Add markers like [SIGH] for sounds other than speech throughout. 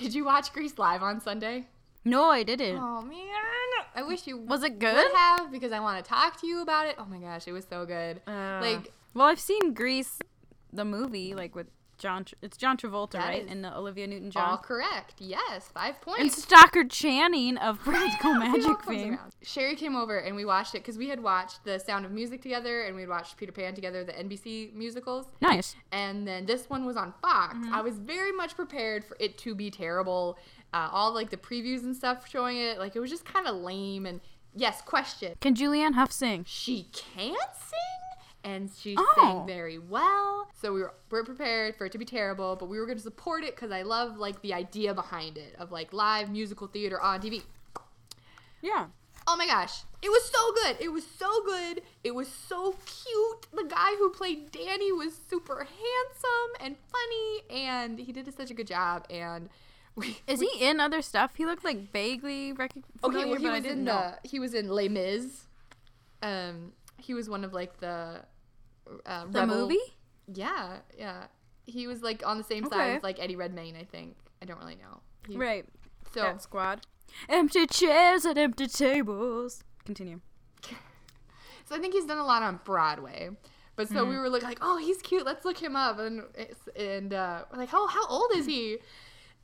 Did you watch Grease live on Sunday? No, I didn't. Oh man, I wish you Was it would good? have because I want to talk to you about it. Oh my gosh, it was so good. Uh, like well, I've seen Grease, the movie, like with John. It's John Travolta, That right? And uh, Olivia Newton-John. All correct. Yes, five points. And. Stockard Channing of [LAUGHS] Practical Magic fame. Sherry came over and we watched it because we had watched The Sound of Music together and we'd watched Peter Pan together, the NBC musicals. Nice. and then this one was on Fox. Mm-hmm. I was very much prepared for it to be terrible. Uh, all like the previews and stuff showing it, like it was just kind of lame. And yes, question: Can Julianne Hough sing? she can't sing, and she Oh. sang very well. So we were we're prepared for it to be terrible, but we were going to support it because I love like the idea behind it of like live musical theater on TV. Yeah. Oh my gosh. It was so good. It was so good. It was so cute. The guy who played Danny was super handsome and funny and he did such a good job and we, Is he in other stuff? He looked like vaguely rec- Okay, well, he was in the he was in Les Mis. Um he was one of like the uh, The rebel- movie? Yeah, yeah. He was like on the same Okay. side as like Eddie Redmayne, I think. I don't really know. He- Right. So Cat Squad. Empty chairs and empty tables. Continue. [LAUGHS] So I think he's done a lot on Broadway. But so Mm-hmm. we were like, like, oh, he's cute. Let's look him up. And and uh, we're like, oh, how old is he?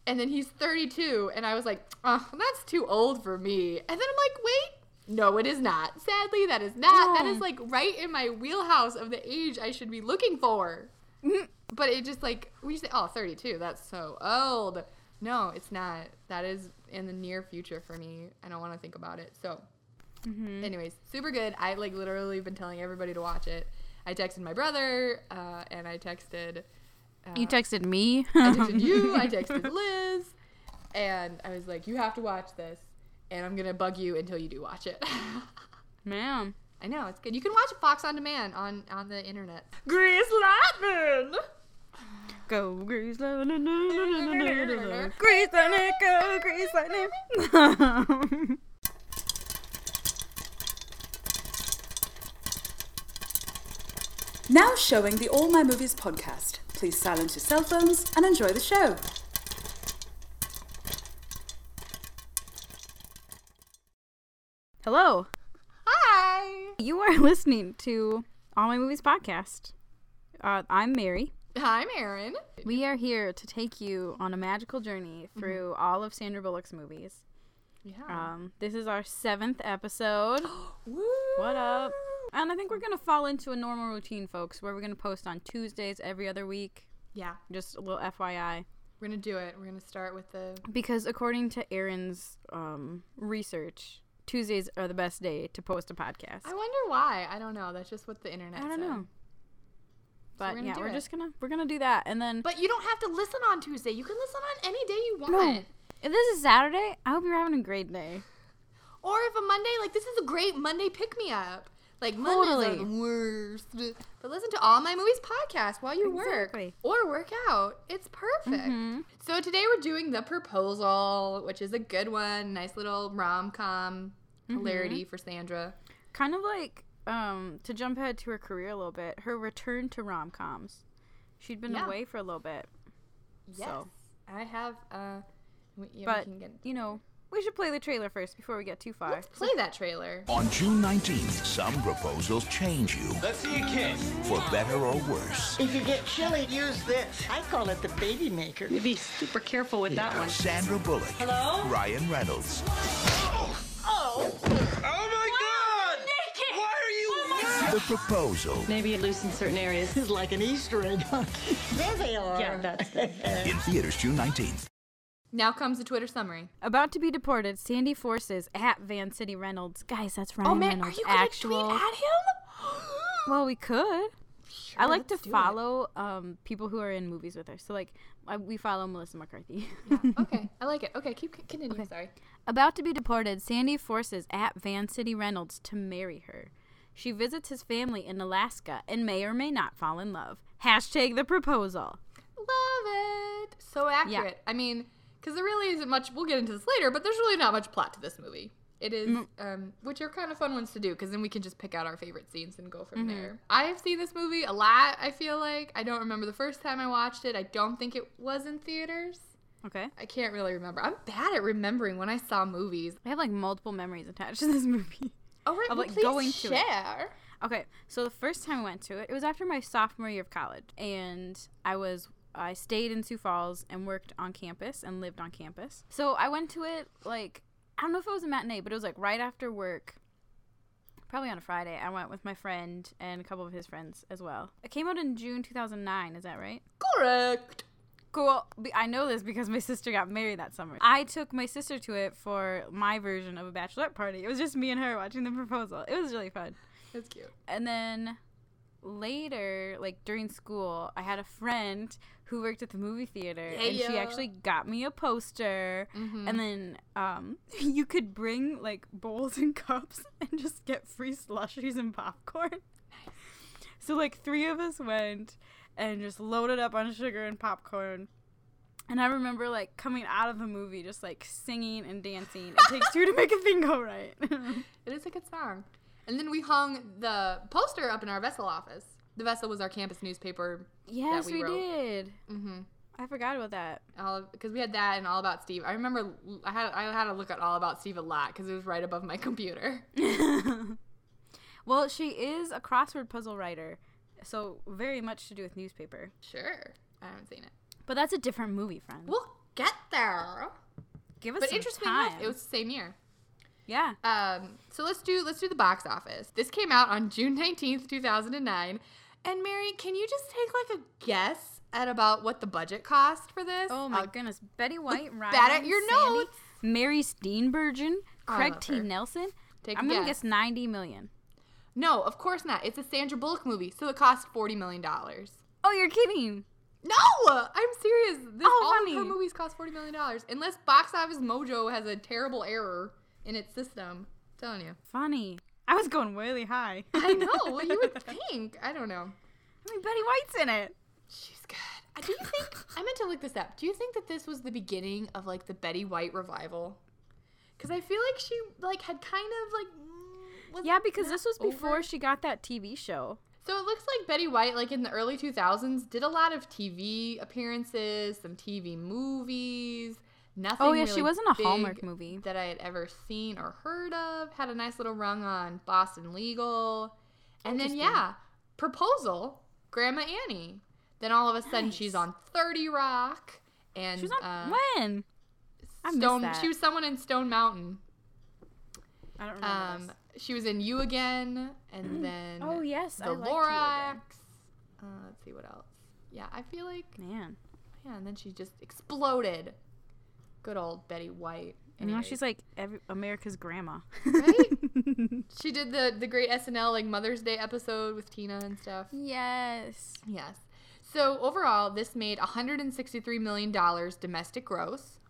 And then he's 32. And I was like, oh, that's too old for me. And then I'm like, wait, no, it is not. Sadly, that is not. That is like right in my wheelhouse of the age I should be looking for. but it just like we say, oh, 32. That's so old. No, it's not. That is in the near future for me. I don't want to think about it. So Mm-hmm. anyways super good i like literally been telling everybody to watch it i texted my brother uh, and i texted uh, You texted me. i texted you i [LAUGHS] texted liz and i was like you have to watch this and i'm gonna bug you until you do watch it [LAUGHS] Ma'am. i know it's good you can watch fox on demand on on the internet Grease lightning. Go grease lightning. [LAUGHS] Grease lightning. Go grease lightning. Now showing the All My Movies podcast. Please silence your cell phones and enjoy the show. Hello. hi You are [LAUGHS] listening to All My Movies podcast. Uh, I'm Mary. i'm aaron We are here to take you on a magical journey through all of Sandra Bullock's movies. yeah Um, this is our seventh episode. [GASPS] Woo. What up? And I think we're gonna fall into a normal routine, folks, where we're gonna post on Tuesdays every other week. yeah Just a little FYI, we're gonna do it we're gonna start with the because according to Aaron's um, research, Tuesdays are the best day to post a podcast. i wonder why i don't know that's just what the internet I don't said. know, but gonna yeah, we're it. just gonna we're gonna do that, and then But you don't have to listen on Tuesday. You can listen on any day you want. no, if this is Saturday, I hope you're having a great day. Or if a Monday, like this is a great Monday pick me up. Like Mondays are the worst. But listen to all my movies podcast while you Exactly. work or work out. It's perfect. Mhm. So today we're doing the proposal, which is a good one. Nice little rom com hilarity for Sandra. Kind of like um, to jump ahead to her career a little bit, her return to rom coms. She'd been Yeah. away for a little bit, Yes. So. I have uh yeah, but can get you know, we should play the trailer first before we get too far. Let's play that trailer. On June 19th, some proposals change you Let's see you kiss. for better or worse. If you get chilly, use this. I call it the baby maker. You'd Be super careful with that one. Sandra Bullock, Hello? Ryan Reynolds, Oh, Oh my god! Why are you oh The Proposal Maybe it loosens certain areas. this is like an Easter egg. [LAUGHS] there they are. Yeah, that's it. in theaters June 19th. Now comes the Twitter summary. About to be deported, Sandy forces at Vancity Reynolds. Guys, that's Ryan Oh man, are Reynolds. you gonna actual. tweet at him? [GASPS] Well, we could. I like to let's do it. follow um, people who are in movies with her. So, like, I, we follow Melissa McCarthy. [LAUGHS] okay, I like it. Okay, keep continue. Sorry. About to be deported, Sandy forces at Vancity Reynolds to marry her. She visits his family in Alaska and may or may not fall in love. Hashtag the proposal. Love it. So accurate. Yeah. I mean, because there really isn't much. We'll get into this later, but there's really not much plot to this movie. It is, um, which are kind of fun ones to do because then we can just pick out our favorite scenes and go from there. I have seen this movie a lot. I feel like I don't remember the first time I watched it. I don't think it was in theaters. Okay. I can't really remember. I'm bad at remembering when I saw movies. I have like multiple memories attached to this movie. Oh, right. [LAUGHS] Of, well, like, going to it. share. Okay, so the first time I went to it, it was after my sophomore year of college, and I was I stayed in Sioux Falls and worked on campus and lived on campus. So I went to it like I don't know if it was a matinee, but it was like right after work. Probably on a Friday. I went with my friend and a couple of his friends as well. It came out in June 2009, is that right? Correct. Cool. I know this because my [LAUGHS] sister got married that summer. I took my sister to it for my version of a bachelorette party. It was just me and her watching the proposal. It was really fun. That's cute. And then later, like during school, I had a friend who worked at the movie theater and she actually got me a poster. And then um [LAUGHS] you could bring like bowls and [LAUGHS] cups and just get free slushies and popcorn. So like three of us went and just loaded up on sugar and popcorn. And I remember like coming out of the movie just like singing and dancing. It takes two to make a thing go right. [LAUGHS] It is a good song. And then we hung the poster up in our Vessel office. The Vessel was our campus newspaper. yes, we we, did. Mm-hmm. I forgot about that. All because we had that and All About Steve. I remember I had I had to look at All About Steve a lot because it was right above my [LAUGHS] computer. [LAUGHS] Well, she is a crossword puzzle writer, so very much to do with newspaper. Sure, I haven't seen it. But that's a different movie, friend. We'll get there. Give us But time. enough, it was the same year. yeah. Um, so let's do let's do the box office. This came out on June nineteenth, two thousand and nine. And Mary, can you just take like a guess at about what the budget cost for this? Oh my Uh, goodness, Betty White, Ryan, bad at your Sandy, notes. Mary Steenburgen, Craig T. her. Nelson. Take I'm gonna guess. guess ninety million. No, of course not. It's a Sandra Bullock movie, so it cost forty million dollars. Oh, you're kidding. No, I'm serious. This, Oh, all of her movies cost forty million dollars, unless Box Office Mojo has a terrible error in its system. I'm telling you. Funny. I was going really high. I know. [LAUGHS] what you would think. I don't know. I mean, Betty White's in it. She's good. Do you think I meant to look this up? Do you think that this was the beginning of like the Betty White revival? Because I feel like she like had kind of like mm, Yeah, because this was before over. she got that TV show. So it looks like Betty White, like in the early 2000s, did a lot of TV appearances, some TV movies. Nothing. Oh, yeah, she wasn't a Hallmark movie. that I had ever seen or heard of. Had a nice little rung on Boston Legal, and then yeah, Proposal, Grandma Annie. Then all of a sudden she's on 30 Rock and She was on uh, when? Stone. She was someone in Stone Mountain. I don't remember. Um, this. she was in You Again, and then Oh yes, the I Lorax. Uh, let's see what else. Yeah, I feel like Man, yeah, and then she just exploded. Good old Betty White. and now she's like every, America's grandma. Right? [LAUGHS] she did the the great SNL like Mother's Day episode with Tina and stuff. yes. Yes. So overall, this made 163 million dollars domestic gross.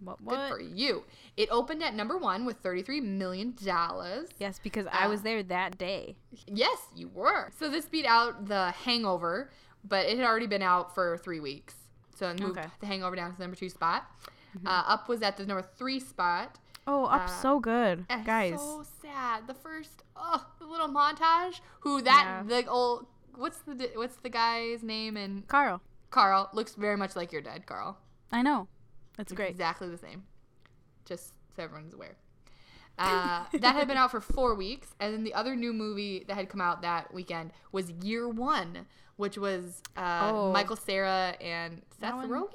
What? Good for you. It opened at number one with 33 million dollars. Yes, because I was Uh, there that day. Yes, you were. So this beat out The Hangover, but it had already been out for three weeks. So it moved Okay. The Hangover down to the number two spot. Uh, Up was at the number three spot. Oh, up uh, so good, And guys. So sad. The first, oh, the little montage. Who that Yeah. the old what's the what's the guy's name and Carl, Carl looks very much like your dad, Carl. I know. That's great. Exactly the same. Just so everyone's aware. Uh, that had been out for [LAUGHS] four weeks, and then the other new movie that had come out that weekend was Year One, which was uh, Oh. Michael Cera and Seth Rogen.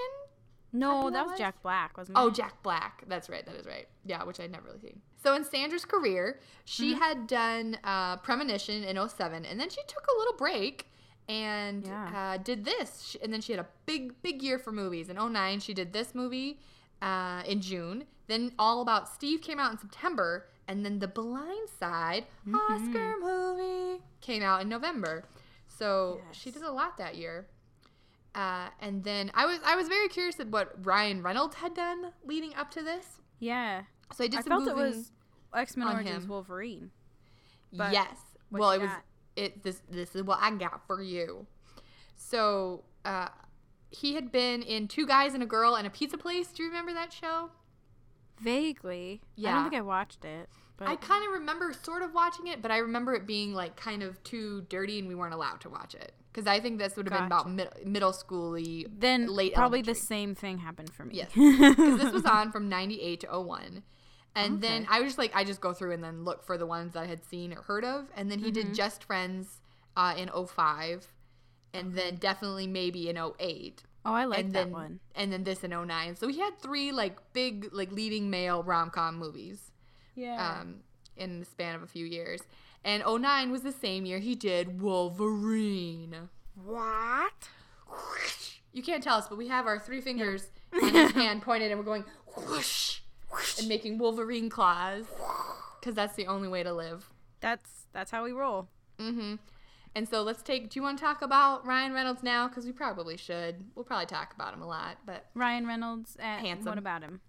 No, that that was was? Jack Black, wasn't it? Oh, Jack Black. That's right. That is right. Yeah, which I'd never really seen. So in Sandra's career, she Mm-hmm. had done uh, Premonition in 07, and then she took a little break and Yeah. uh, did this. She, and then she had a big, big year for movies. In 09, she did this movie uh, in June. Then All About Steve came out in September, and then The Blind Side Oscar Mm-hmm. movie came out in November. So she did a lot that year. Uh, and then I was I was very curious at what Ryan Reynolds had done leading up to this. Yeah. So I did I some felt it was X Men Origins him. Wolverine. but yes. Well, it was it this this is what I got for you. So uh, he had been in Two Guys and a Girl and a Pizza Place. Do you remember that show? Vaguely. I don't think I watched it. But I kind of remember sort of watching it, but I remember it being like kind of too dirty and we weren't allowed to watch it. Because I think this would have been about mid- middle schooly, then late probably the same thing happened for me. Yes. [LAUGHS] Because this was on from 98 to 01. And then I was just like, I just go through and then look for the ones that I had seen or heard of. And then he Mm-hmm. did Just Friends uh, in 05. And then definitely maybe in 08. Oh, I like and that then, one. And then this in 09. So he had three like big, like leading male rom com movies Yeah. um, in the span of a few years. And 09 was the same year he did Wolverine. what? You can't tell us, but we have our three fingers [LAUGHS] on his hand pointed and we're going whoosh, whoosh and making Wolverine claws because that's the only way to live. That's that's how we roll. Mm-hmm. And so let's take. Do you want to talk about Ryan Reynolds now? Because we probably should. We'll probably talk about him a lot, but Ryan Reynolds. At, Handsome. What about him?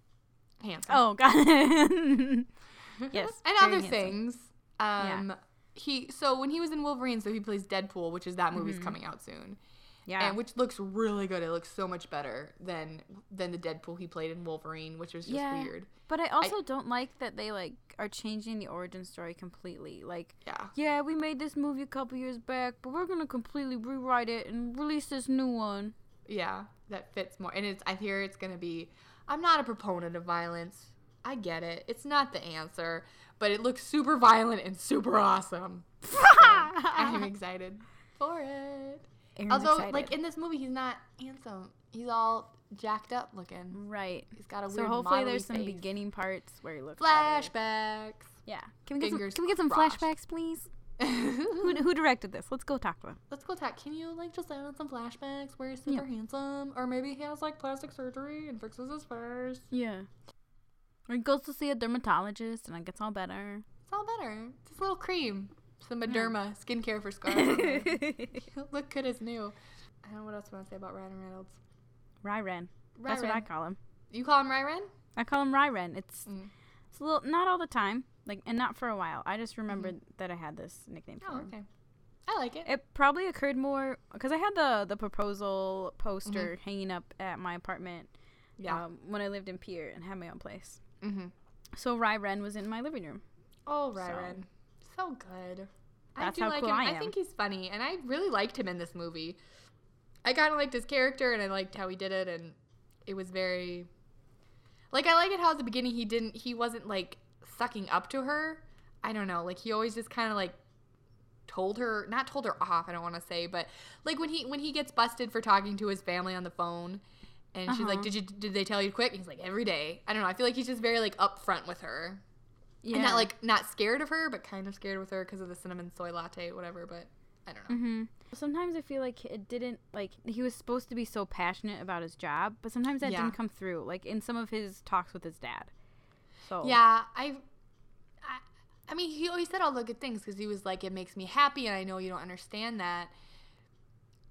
handsome. Oh, it. [LAUGHS] [LAUGHS] yes. and other handsome. things. Um, he so when he was in Wolverine, so he plays Deadpool, which is that movie's Mm-hmm. coming out soon. Yeah. And which looks really good. It looks so much better than than the Deadpool he played in Wolverine, which was just yeah. weird. But I also don't like that they like are changing the origin story completely. Like, Yeah. yeah, we made this movie a couple years back, but we're gonna completely rewrite it and release this new one. Yeah, that fits more. And it's I hear it's gonna be. I'm not a proponent of violence. I get it. It's not the answer, but it looks super violent and super awesome. So, [LAUGHS] I'm excited for it. Aaron's Although, excited. like in this movie, he's not handsome. He's all jacked up looking. right. He's got a So weird. So hopefully there's some face. beginning parts where he looks flashbacks. Yeah. Can we get some, can we get some crossed. flashbacks, please? [LAUGHS] who, who directed this? Let's go talk to him. Let's go talk. Can you like just add on some flashbacks where he's super handsome, or maybe he has like plastic surgery and fixes his face. Yeah. Or he goes to see a dermatologist and it gets all better. It's all better. It's a little cream. Some Mederma skincare for scars. on there. He'll Look good as new. I don't know what else I want to say about Ryan Reynolds. Ryren. That's what I call him. You call him Ryan? I call him Ryren. It's Mm. it's a little not all the time, like and not for a while. I just remembered that I had this nickname for Oh, him. okay. I like it. It probably occurred more because I had the the proposal poster hanging up at my apartment. Mm-hmm. Yeah. Um, when I lived in Pierre and had my own place. Mm-hmm. So Ryren was in my living room. Oh, Ryan. So, good. That's I do how like cool him. I I, think he's funny, and I really liked him in this movie. I kind of liked his character, and I liked how he did it, and it was very. Like I like it how at the beginning he didn't, he wasn't like sucking up to her. I don't know, like he always just kind of like told her, not told her off. I don't want to say, but like when he when he gets busted for talking to his family on the phone, and she's like, Uh-huh. "Did you did they tell you to quit?" And he's like, "Every day." I don't know. I feel like he's just very like upfront with her. Yeah. And not like not scared of her, but kind of scared with her because of the cinnamon soy latte, whatever. But I don't know. hmm Sometimes I feel like it didn't like he was supposed to be so passionate about his job, but sometimes that Yeah. didn't come through. Like in some of his talks with his dad. So Yeah, I, I, I mean, he always said all the good things because he was like, it makes me happy, and I know you don't understand that.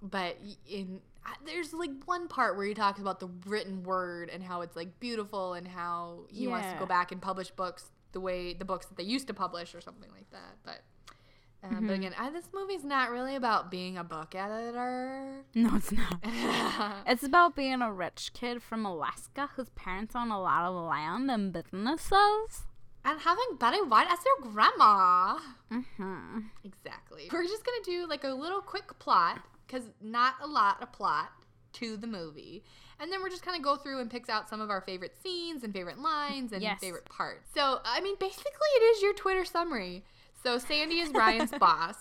But in there's like one part where he talks about the written word and how it's like beautiful and how he wants to go back and publish books the way the books that they used to publish or something like that. But. Uh, Mm-hmm. But again, I, this movie's not really about being a book editor. [LAUGHS] No, it's not. [LAUGHS] It's about being a rich kid from Alaska whose parents own a lot of land and businesses. and having Betty White as your grandma. hmm Exactly. We're just gonna do like a little quick plot because not a lot of plot to the movie, and then we're just kind of go through and picks out some of our favorite scenes and favorite lines and Yes. favorite parts. So I mean, basically, it is your Twitter summary. So Sandy is Ryan's [LAUGHS] boss,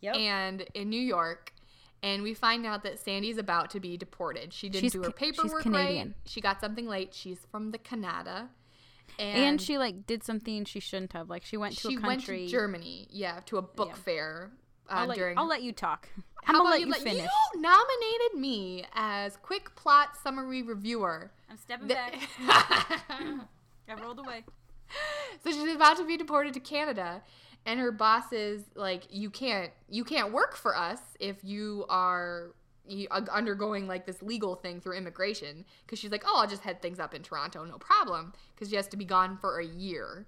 Yep. and in New York. And we find out that Sandy's about to be deported. She didn't She's do her paperwork Canadian. right. She got something late. She's from the Canada. and, she like did something she shouldn't have. Like she went to she a country. She went to Germany, yeah, to a book Yeah. fair. Uh, I'll, let, during I'll let you talk. How I'm about gonna let you you let- finish. You nominated me as quick plot summary reviewer. I'm stepping Th- [LAUGHS] I rolled away. so she's about to be deported to Canada, and her boss is like, "You can't, you can't work for us if you are." Uh, undergoing like this legal thing through immigration because she's like oh i'll just head things up in toronto no problem because she has to be gone for a year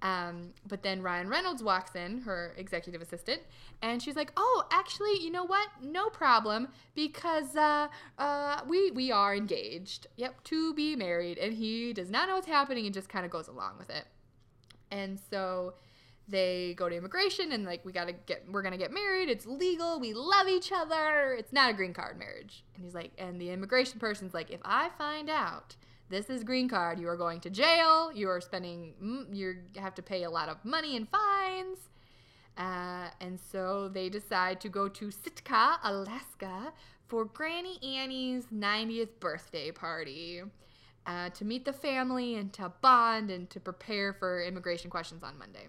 Um, but then Ryan Reynolds walks in, her executive assistant, and she's like, "Oh, actually, you know what? No problem, because uh, uh, we we are engaged. Yep, to be married." And he does not know what's happening and just kind of goes along with it. And so they go to immigration and like we gotta get we're gonna get married it's legal we love each other it's not a green card marriage and he's like and the immigration person's like if i find out this is green card you are going to jail you are spending you have to pay a lot of money in fines uh, and so they decide to go to sitka alaska for granny annie's 90th birthday party uh, to meet the family and to bond and to prepare for immigration questions on monday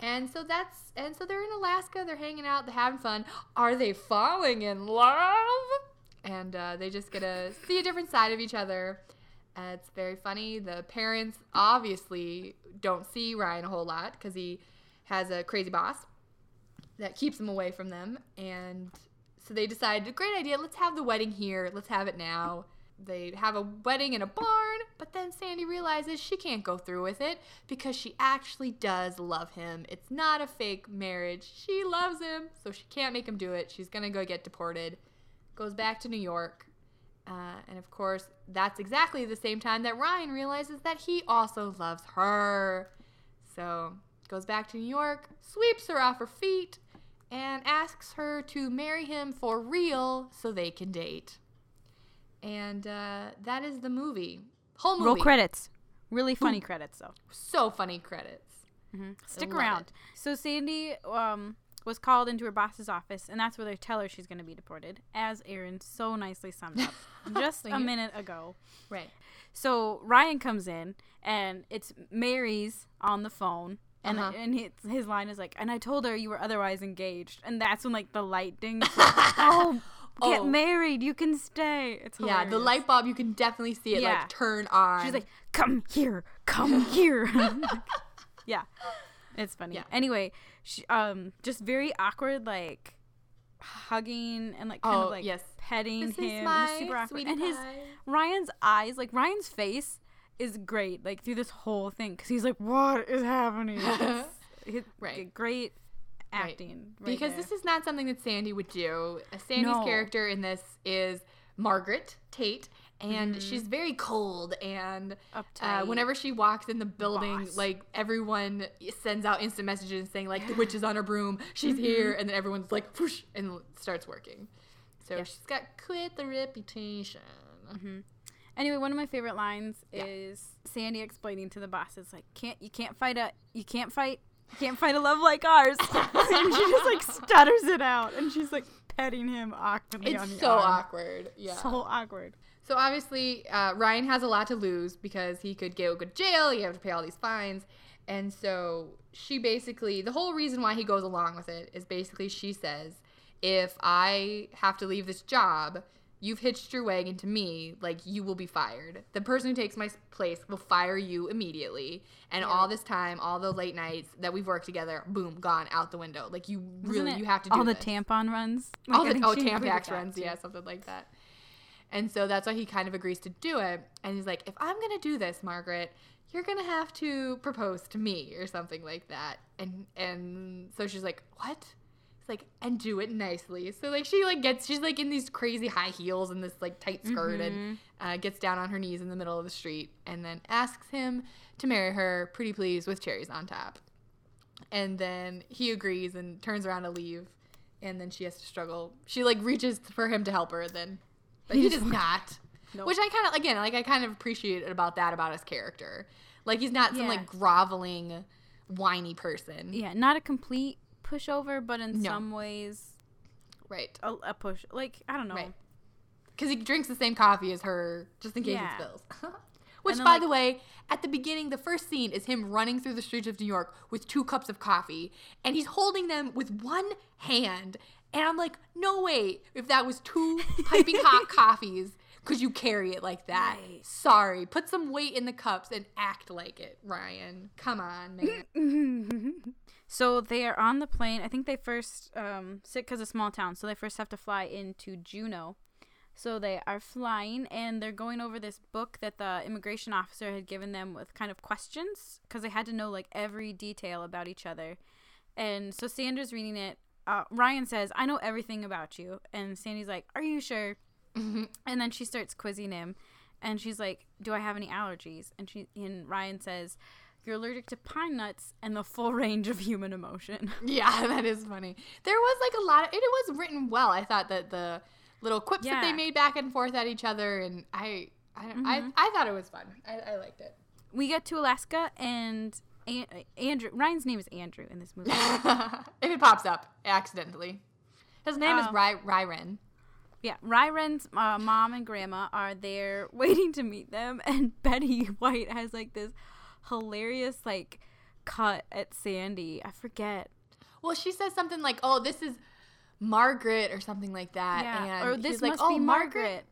and so that's and so they're in Alaska, they're hanging out, they're having fun. Are they falling in love? And uh, they just get to see a different side of each other. It's very funny. The parents obviously don't see Ryan a whole lot because he has a crazy boss that keeps him away from them. And so they decide, great idea, let's have the wedding here. Let's have it now. They have a wedding in a barn, but then Sandy realizes she can't go through with it because she actually does love him. It's not a fake marriage. She loves him, so she can't make him do it. She's gonna go get deported. Goes back to New York. Uh, and of course, that's exactly the same time that Ryan realizes that he also loves her. So, goes back to New York, sweeps her off her feet, and asks her to marry him for real so they can date. And uh, that is the movie. Whole movie. Roll credits. Really funny credits though. So funny credits. Stick around. it. So Sandy um was called into her boss's office, and that's where they tell her she's going to be deported, as Aaron so nicely summed up [LAUGHS] just a minute ago. Right. So Ryan comes in, and it's Mary's on the phone. And, Uh-huh. and his, his line is like, and I told her you were otherwise engaged. And that's when, like, the light dings. [LAUGHS] oh, get Oh. married. You can stay. It's Yeah, the light bulb, you can definitely see it Yeah. like turn on. She's like, come here, come [LAUGHS] here. yeah, it's funny. Yeah. Anyway, she, um, just very awkward, like hugging and like kind Oh, of like yes. petting This him. super awkward. And his. Ryan's eyes, like Ryan's face, is great. Like through this whole thing, because he's like, what is happening? [LAUGHS] It's Right. Great acting. right because there. this is not something that Sandy would do. Sandy's No. character in this is Margaret Tate, and Mm-hmm. she's very cold. And uh, whenever she walks in the building, Boss. like everyone sends out instant messages saying like the witch is on her broom, she's Mm-hmm. here, and then everyone's like whoosh and starts working. So Yes. she's got quite the reputation. Anyway, one of my favorite lines Yeah. is Sandy explaining to the boss, "It's like can't you can't fight a you can't fight you can't fight a love like ours." [LAUGHS] and she just like stutters it out, and she's like petting him awkwardly on It's so arm. awkward. Yeah. So awkward. So obviously, uh, Ryan has a lot to lose because he could go to jail. He have to pay all these fines, and so she basically the whole reason why he goes along with it is basically she says, if I have to leave this job, you've hitched your wagon to me. Like you will be fired. The person who takes my place will fire you immediately. And all this time, all the late nights that we've worked together, boom, gone out the window. Like you Wasn't really you have to do all the tampon runs. all Like, I the oh Tampax runs, yeah, something like that. And so that's why he kind of agrees to do it. And he's like, if I'm gonna do this, Margaret, you're gonna have to propose to me or something like that. And and so she's like, what? He's like, and do it nicely. So like she like gets she's like in these crazy high heels and this like tight skirt and uh, gets down on her knees in the middle of the street and then asks him to marry her, pretty please, with cherries on top. And then he agrees and turns around to leave. And then she has to struggle. She like reaches for him to help her then. But he does not. Which I kind of again, like I kind of appreciate about that about his character. Like he's not some Yeah. like groveling whiny person. Yeah, not a complete pushover, but in No. some ways Right. a, a push. Like I don't know. Right. Cuz he drinks the same coffee as her just in case Yeah. it spills. [LAUGHS] Which then, by like- the way, at the beginning the first scene is him running through the streets of New York with two cups of coffee and he's holding them with one hand and I'm like, "No way. If that was two piping hot [LAUGHS] coffees, could you carry it like that? Right. Sorry. Put some weight in the cups and act like it, Ryan. Come on, man. [LAUGHS] So they are on the plane. I think they first um sit because a small town, so they first have to fly into Juneau, So they are flying and they're going over this book that the immigration officer had given them with kind of questions because they had to know like every detail about each other. And so Sandra's reading it. Uh, Ryan says, I know everything about you. And Sandy's like, Are you sure? And then she starts quizzing him. And she's like, Do I have any allergies? And she and Ryan says, You're allergic to pine nuts and the full [LAUGHS] range of human emotion. [LAUGHS] Yeah, [LAUGHS] that is funny. There was like a lot of it was written well. I thought that the little quips that they Mm-hmm. made back and forth at each other and I I don't I, I thought it was fun. I, I liked it. we get to Alaska and An- Andrew Ryan's name is Andrew in this movie. [LAUGHS] if it pops up accidentally. His name is Oh. Ry Ryren. yeah, Ryren's uh, mom and grandma are there [LAUGHS] waiting to meet them, and Betty [LAUGHS] White has like this hilarious like cut at Sandy. I forget. Well, she says something like, "Oh, this is Margaret" or something like that. Yeah, and or this she's like, must "Oh, be Margaret.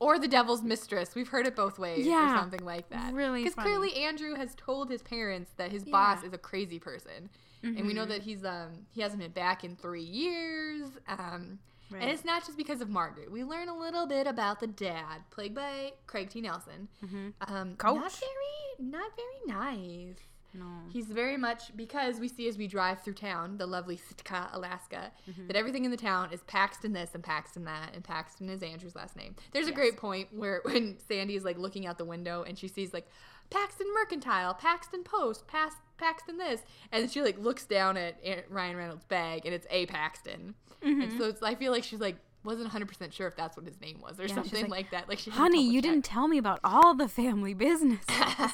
Or the devil's mistress. We've heard it both ways, Yeah, or something like that. really because clearly Andrew has told his parents that his boss Yeah. Mm-hmm. is a crazy person, and we know that he's um he hasn't been back in three years. Um, Right. and it's not just because of Margaret. We learn a little bit about the dad, played by Craig T. Nelson. Um, not Mm-hmm. Coach. very, not very nice. No. He's very much because we see as we drive through town, the lovely Sitka, Alaska, Mm-hmm. that everything in the town is Paxton this and Paxton that, and Paxton is Andrew's last name. There's a great point where [LAUGHS] when Sandy is like looking out the window and she sees like Paxton Mercantile, Paxton Post, Pas- Paxton this, and she like looks down at Ryan Reynolds' bag and it's a Paxton, Mm-hmm. and so it's, I feel like she's like wasn't 100 percent sure if that's what his name was or she's something like, like, that. Like she Honey, you check. didn't tell me about all the family business. [LAUGHS]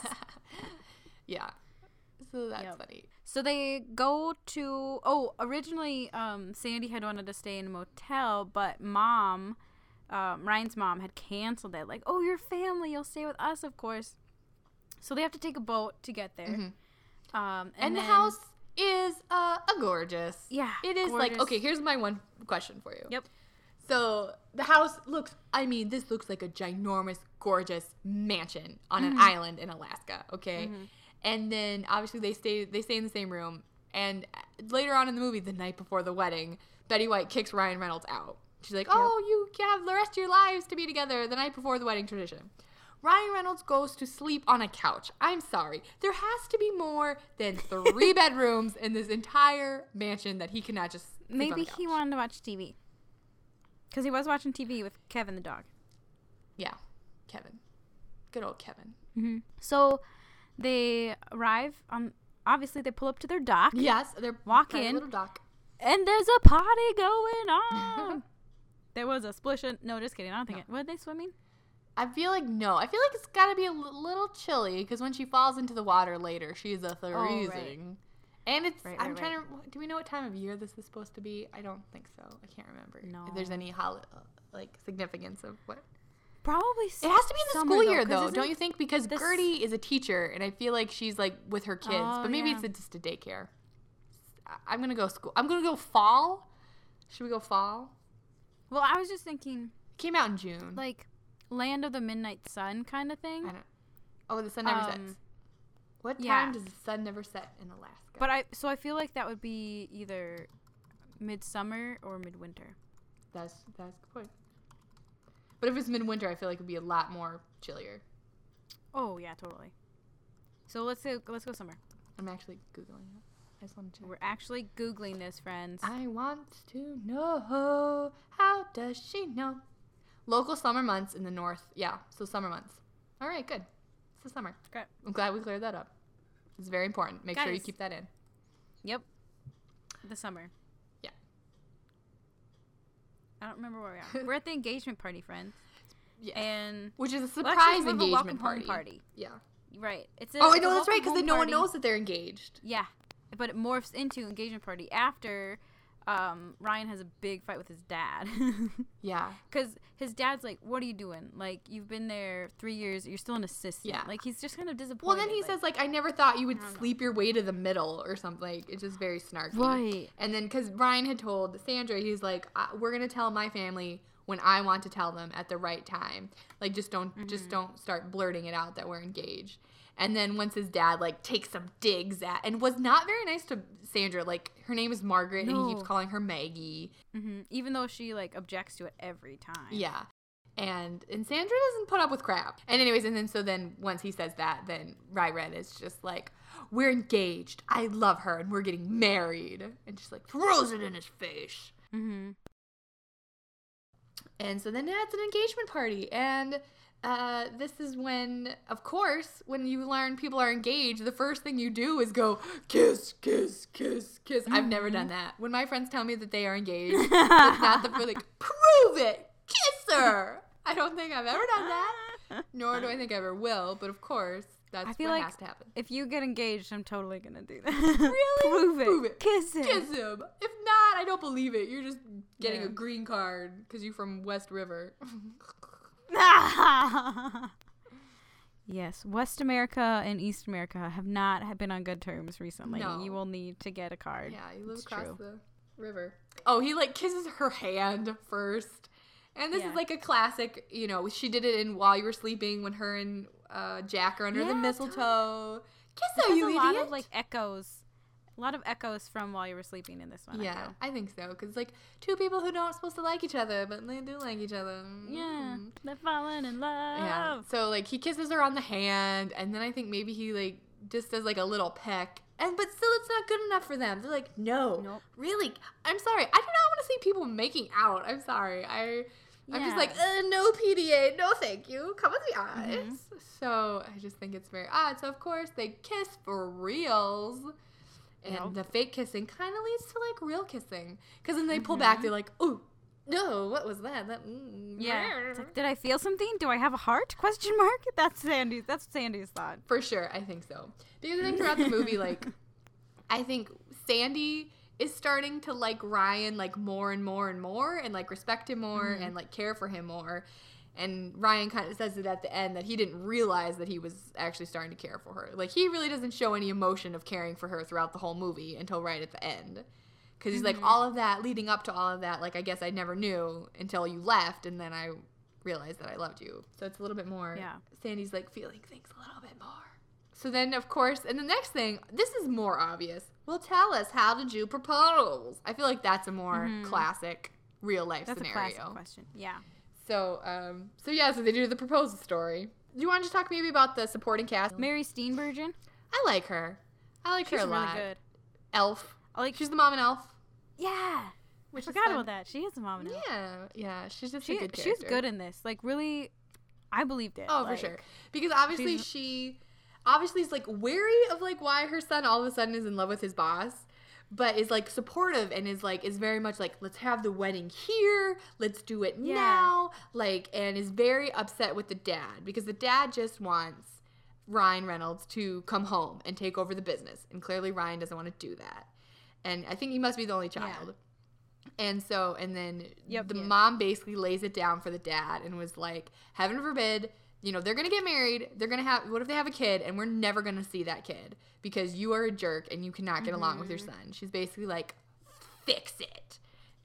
Yeah, so that's Yep. funny. So they go to oh originally um, Sandy had wanted to stay in a motel, but mom, um, Ryan's mom had canceled it. Like, oh, your family, you'll stay with us, of course. So they have to take a boat to get there. Um, and, And, the then- house is uh, a gorgeous. Yeah, It is like okay. Here's my one question for you. Yep. So the house looks. I mean, this looks like a ginormous, gorgeous mansion on Mm-hmm. an island in Alaska. Okay. And then obviously they stay. They stay in the same room. And later on in the movie, the night before the wedding, Betty White kicks Ryan Reynolds out. She's like, "Oh, you have the rest of your lives to be together the night before the wedding tradition." Ryan Reynolds goes to sleep on a couch. I'm sorry. There has to be more than three [LAUGHS] bedrooms in this entire mansion that he cannot just sleep on Maybe he wanted to watch TV. Because he was watching TV with Kevin the dog. Yeah, Kevin. Good old Kevin. Mm-hmm. So they arrive on. Obviously, they pull up to their dock. Yes, they're walking. Little dock. and there's a party going on. [LAUGHS] there was a splish. in- No, just kidding. I don't think it. Were they swimming? I feel like no. I feel like it's got to be a little chilly because when she falls into the water later, she's a freezing. Oh, right. And it's. Right, I'm trying to. Do we know what time of year this is supposed to be? I don't think so. I can't remember. No. If there's any hol- uh, like significance of what. Probably. It has to be in the school year though, don't you think? Because this- Gertie is a teacher, and I feel like she's like with her kids, Oh, but maybe yeah. it's a, just a daycare. I'm gonna go school. I'm gonna go fall. Should we go fall? Well, I was just thinking, It Came out in June. like, Land of the Midnight Sun kind of thing. Oh, the sun never Um, sets. What time yeah. does the sun never set in Alaska? But I, so I feel like that would be either midsummer or midwinter. that's that's a good point. But if it's midwinter, I feel like it'd be a lot more chillier. Oh yeah, totally. So let's go. Let's go summer. I'm actually googling it. I just want to check. We're actually googling this, friends. I want to know how does she know? Local summer months in the north. Yeah, so summer months. All right, good. It's the summer. Okay. I'm glad we cleared that up. It's very important. Make sure you keep that in. Yep. The summer. I don't remember where we are. [LAUGHS] We're at the engagement party, friends. And Which is a well, surprise actually, it's a engagement party. party. Yeah. Right. It's a, Oh, I know that's right because then no one knows that they're engaged. Yeah, but it morphs into engagement party after um, Ryan has a big fight with his dad. [LAUGHS] Yeah. Because his dad's like, "What are you doing? Like, you've been there three years. You're still an assistant. Yeah. Like, he's just kind of disappointed. Well, then he like- says like, "I never thought you would sleep your way to the middle" or something. Like, it's just very snarky. Right. And then because Ryan had told Sandra, he's like, "We're gonna tell my family when I want to tell them at the right time. Like, just don't, Mm-hmm. just don't start blurting it out that we're engaged." And then once his dad like takes some digs at and was not very nice to Sandra. Like her name is Margaret and he keeps calling her Maggie. Mhm. even though she like objects to it every time. Yeah. And and Sandra doesn't put up with crap. And anyways, and then so then once he says that, then Ryren is just like, We're engaged. I love her and we're getting married. And just like throws it in his face. Mm-hmm. And so then it's an engagement party. And uh, this is when, of course, when you learn people are engaged, the first thing you do is go kiss, kiss, kiss, kiss. I've never done that. When my friends tell me that they are engaged, [LAUGHS] it's not the like prove it, kiss her. I don't think I've ever done that, nor do I think I ever will. But of course, that's I feel what like has to happen. if you get engaged, I'm totally gonna do that. Really? [LAUGHS] Prove it. Prove it. Kiss it. Kiss him. If not, I don't believe it. You're just getting Yeah. a green card because you're from West River. [LAUGHS] yes, West America and East America have not have been on good terms recently. No. You will need to get a card. Yeah, you live It's across true. the river. Oh, he like kisses her hand first. And this Yeah. is like a classic, you know, she did it in While You Were Sleeping when her and uh, Jack are under the Yeah, mistletoe. Kiss her, you a idiot. lot of like echoes, a lot of echoes from while you were sleeping in this one. I yeah, feel. I think so. Because like two people who don't supposed to like each other, but they do like each other. yeah, Mm. they're falling in love. Yeah. So like he kisses her on the hand, and then I think maybe he like just does like a little peck, and but still it's not good enough for them. They're like, no, Nope. really. I'm sorry. I do not want to see people making out. I'm sorry. I. I'm just like, uh, no PDA, no thank you. Come with the Mm-hmm. eyes. So I just think it's very odd. So of course they kiss for reals, and the fake kissing kind of leads to like real kissing. Because then they pull back, they're like, oh, no, what was that? That mm, Yeah. Like, did I feel something? Do I have a heart? Question mark. [LAUGHS] That's Sandy's. That's Sandy's thought. For sure, I think so. Because I think throughout the movie, like, [LAUGHS] I think Sandy is starting to like Ryan like more and more and more, and like respect him more mm-hmm. and like care for him more. And Ryan kind of says it at the end that he didn't realize that he was actually starting to care for her. Like he really doesn't show any emotion of caring for her throughout the whole movie until right at the end. Cause he's like mm-hmm. all of that leading up to all of that. Like I guess I never knew until you left, and then I realized that I loved you. So it's a little bit more. Yeah. Sandy's like feeling things a little bit more. So then, of course, and the next thing, this is more obvious. Well, tell us, how did you propose? I feel like that's a more classic real life That's a scenario. classic question. Yeah. So, um, so yeah, so they do the proposal story. Do you want to just talk maybe about the supporting cast? Mary Steenburgen. I like her. I like She's her a really lot. good. Elf. I like. She's the mom in Elf. yeah. Which I forgot about that. She is a mom now. Yeah, yeah. She's just She a good she's good in this. Like really, I believed it. Oh, Like, for sure. Because obviously she's- she obviously is like wary of like why her son all of a sudden is in love with his boss, but is like supportive and is like is very much like let's have the wedding here, let's do it Yeah. now, like and is very upset with the dad because the dad just wants Ryan Reynolds to come home and take over the business, and clearly Ryan doesn't want to do that. And I think he must be the only child. And so, and then Yep, the yeah. mom basically lays it down for the dad and was like, heaven forbid, you know, they're going to get married. They're going to have, what if they have a kid and we're never going to see that kid because you are a jerk and you cannot get along with your Mm-hmm. son? She's basically like, fix it.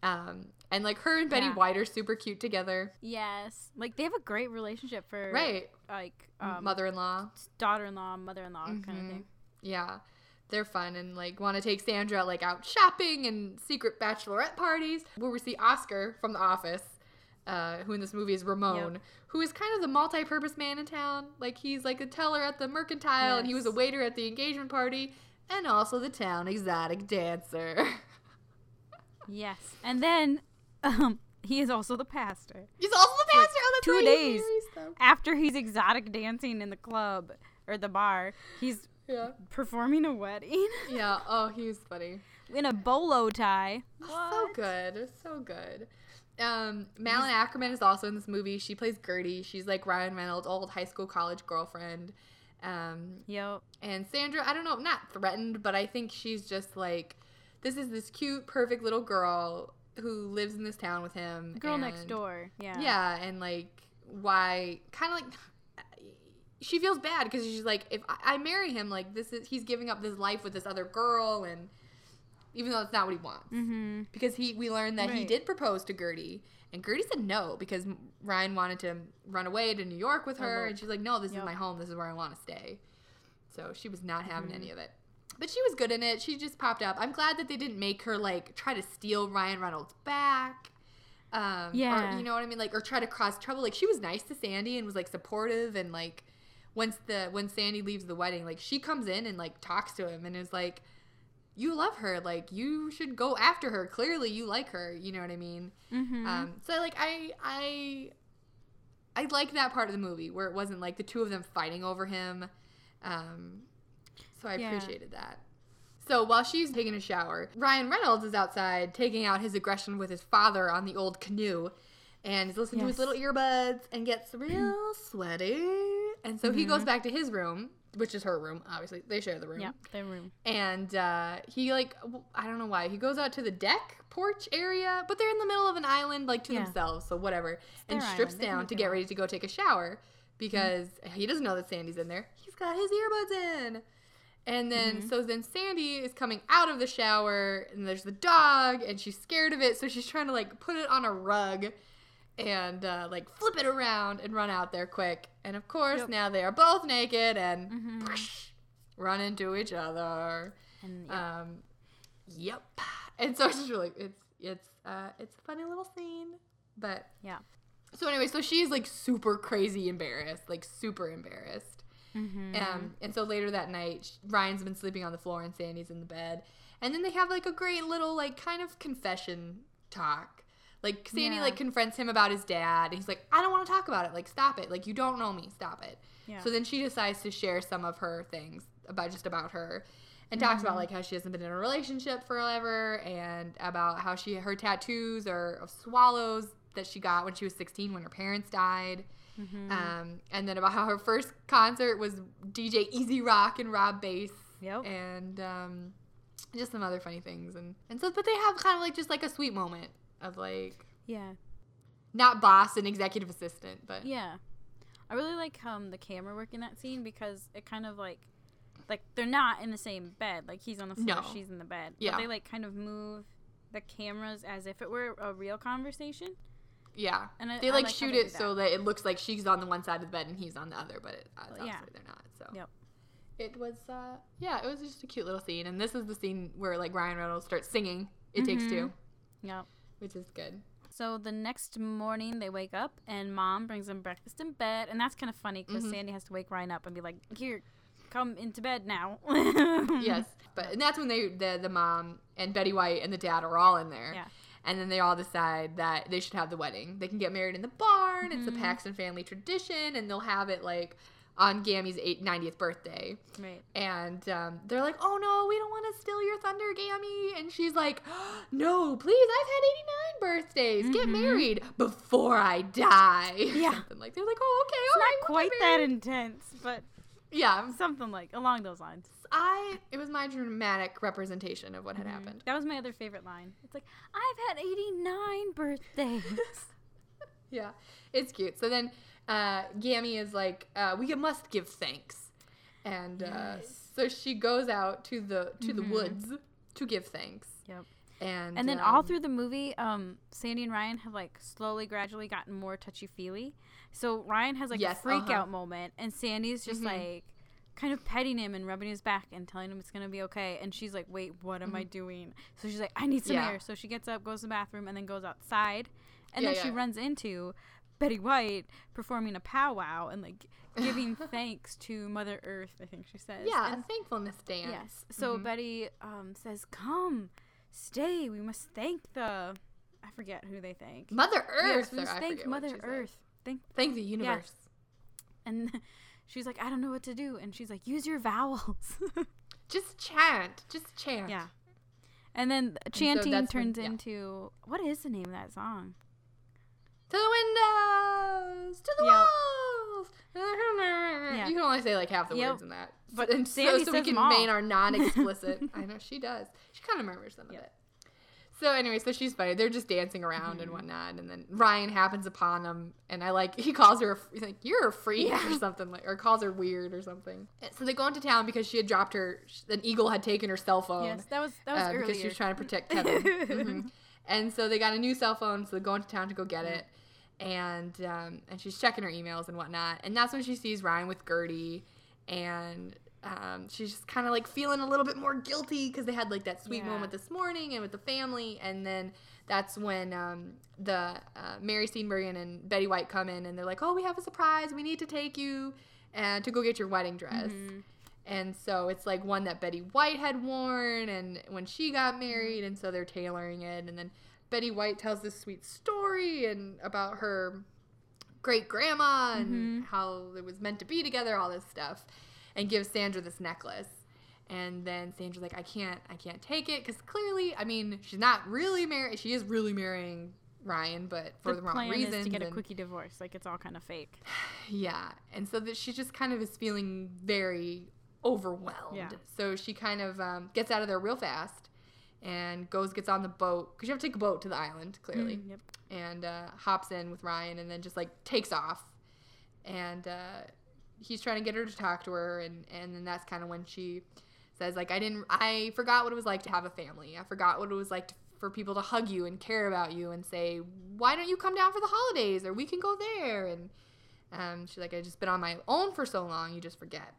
Um, and like her and Betty Yeah. White are super cute together. Yes. Like they have a great relationship for Right. Like um, Mother in law. daughter-in-law, mother-in-law kind of thing. Yeah. They're fun and like want to take Sandra like out shopping and secret bachelorette parties. Where we see Oscar from The Office, uh, who in this movie is Ramon, Yep. who is kind of the multi-purpose man in town. Like he's like a teller at the mercantile and he was a waiter at the engagement party and also the town exotic dancer. [LAUGHS] Yes. And then um, he is also the pastor. he's also the pastor. oh, that's two right, days them. after he's exotic dancing in the club or the bar, he's Yeah. performing a wedding [LAUGHS] Yeah. Oh, he was funny. in a bolo tie. So good. So good. Um, Malin Akerman is also in this movie. She plays Gertie. She's like Ryan Reynolds' old high school college girlfriend. Um, Yep. and Sandra, I don't know, not threatened, but I think she's just like, this is this cute, perfect little girl who lives in this town with him. Girl next door. Yeah. Yeah, and like, why? Kind of like, [SIGHS] she feels bad because she's like, if I, I marry him, like this is he's giving up this life with this other girl, and even though it's not what he wants, Mm-hmm. because he we learned that he did propose to Gertie, and Gertie said no because Ryan wanted to run away to New York with her, and she's like, no, this is my home, this is where I want to stay. So she was not having Mm-hmm. any of it. But she was good in it. She just popped up. I'm glad that they didn't make her like try to steal Ryan Reynolds back. Um, Yeah. Or, you know what I mean? Like, or try to cause trouble. Like, she was nice to Sandy and was like supportive and like, once the when Sandy leaves the wedding, like she comes in and like talks to him and is like, "You love her. Like, you should go after her. Clearly, you like her. You know what I mean?" Mm-hmm. Um, so like I I I like that part of the movie where it wasn't like the two of them fighting over him. Um, so I Yeah. appreciated that. So while she's taking a shower, Ryan Reynolds is outside taking out his aggression with his father on the old canoe and he's listening to his little earbuds and gets real sweaty. And so he Mm-hmm. goes back to his room, which is her room, obviously. They share the room yeah, their room. and uh, he like I don't know why he goes out to the deck porch area, but they're in the middle of an island like to Yeah. themselves, so whatever, and strips island. Down to get ready to go take a shower because he doesn't know that Sandy's in there. He's got his earbuds in. And then Mm-hmm. so then Sandy is coming out of the shower and there's the dog and she's scared of it, so she's trying to like put it on a rug and uh, like flip it around and run out there quick. And of course Yep. now they are both naked and Mm-hmm. run into each other. And yeah. Um, yep. And so it's just really it's it's uh it's a funny little scene, but yeah. so anyway, so she's like super crazy embarrassed, like super embarrassed. Mm-hmm. Um, and so later that night, Ryan's been sleeping on the floor and Sandy's in the bed, and then they have like a great little like kind of confession talk. Like Sandy Yeah. like confronts him about his dad, and he's like, "I don't want to talk about it. Like, stop it. Like, you don't know me. Stop it." Yeah. So then she decides to share some of her things about just about her, and talks Mm-hmm. about like how she hasn't been in a relationship forever, and about how she her tattoos are of swallows that she got when she was 16 when her parents died. Mm-hmm. Um, and then about how her first concert was DJ E-Z Rock and Rob Base. Yep. And um, just some other funny things. And, and so, but they have kind of like just like a sweet moment of like, Yeah. not boss and executive assistant, but Yeah. I really like um the camera work in that scene because it kind of like like they're not in the same bed. Like he's on the floor, No. she's in the bed. Yeah. But they like kind of move the cameras as if it were a real conversation. yeah. And I- they I like like shoot it do so that it looks like she's on the one side of the bed and he's on the other, but it, uh, Well, yeah. they're not. So Yep. it was, uh, yeah, it was just a cute little scene. And this is the scene where like Ryan Reynolds starts singing It Takes Mm-hmm. Two, Yep. Which is good. So the next morning they wake up and mom brings them breakfast in bed, and that's kind of funny because Mm-hmm. Sandy has to wake Ryan up and be like, "Here, come into bed now." [LAUGHS] yes, but and that's when they the the mom and Betty White and the dad are all in there. Yeah. And then they all decide that they should have the wedding. They can get married in the barn. It's Mm-hmm. a Paxton family tradition, and they'll have it like on Gammy's eight, 90th birthday. Right. And um, they're like, "Oh no, we don't want to steal your thunder, Gammy." And she's like, [GASPS] "No, please. I've had 89 birthdays. Get married before I die." Mm-hmm. [LAUGHS] Yeah. Something like they're like, "Oh, okay, It's all right, not quite that intense, but Yeah, something like along those lines. I it was my dramatic representation of what had happened. That was my other favorite line. It's like, I've had 89 birthdays. [LAUGHS] Yeah, it's cute. So then, uh, Gammy is like, uh, "We must give thanks," and uh, so she goes out to the to the woods to give thanks. yep. And And then all um, through the movie, um, Sandy and Ryan have like slowly, gradually gotten more touchy feely. So Ryan has like Yes, a freak uh-huh. out moment, and Sandy's just like kind of petting him and rubbing his back and telling him it's gonna be okay. And she's like, "Wait, what am I doing?" So she's like, "I need some Yeah. air." So she gets up, goes to the bathroom, and then goes outside. And Yeah, then she runs into Betty White performing a powwow and like giving [LAUGHS] thanks to Mother Earth. I think she says. yeah, And a thankfulness dance. Yes. So Mm-hmm. Betty um, says, "Come, stay. We must thank the. I forget who they thank. Mother Earth. we must I thank Mother. Earth. Thank Thank the universe. and [LAUGHS] she's like, I don't know what to do, and she's like, use your vowels. [LAUGHS] Just chant. Just chant. yeah. And then chanting that's when- turns yeah. into what is the name of that song? To the windows. To the Yep. walls. [LAUGHS] You can only say like half the Yep. words in that. But and so, so we can them all. main our non-explicit. [LAUGHS] I know she does. She kind of murmurs them a Yep. bit. So anyway, so she's funny. They're just dancing around Mm-hmm. and whatnot, and then Ryan happens upon them, and I like he calls her a, he's like you're a freak or something like, or calls her weird or something. So they go into town because she had dropped her. An eagle had taken her cell phone. Yes, that was that was uh, earlier. because she was trying to protect Kevin. [LAUGHS] Mhm. And so they got a new cell phone, so they go into town to go get it. And um, and she's checking her emails and whatnot. And that's when she sees Ryan with Gertie, and um, she's just kind of like feeling a little bit more guilty because they had like that sweet Yeah. moment this morning and with the family. And then that's when um, the uh, Mary Steenburgen and Betty White come in and they're like, "Oh, we have a surprise. We need to take you and to go get your wedding dress." And so it's like one that Betty White had worn and when she got married and so they're tailoring it and then Betty White tells this sweet story and about her great grandma and how it was meant to be together, all this stuff, and gives Sandra this necklace. And then Sandra's like, I can't, I can't take it because clearly, I mean, she's not really married. She is really marrying Ryan, but for the, the wrong reasons. is to get a and- quickie divorce. Like it's all kind of fake. [SIGHS] yeah, and so that she just kind of is feeling very overwhelmed. Yeah. So she kind of um, gets out of there real fast and goes gets on the boat because you have to take a boat to the island clearly, Mm, yep. and uh, hops in with Ryan and then just like takes off, and uh, he's trying to get her to talk to her, and and then that's kind of when she says like I didn't I forgot what it was like to have a family. I forgot what it was like to, for people to hug you and care about you and say why don't you come down for the holidays or we can go there and um, she's like I just been on my own for so long you just forget.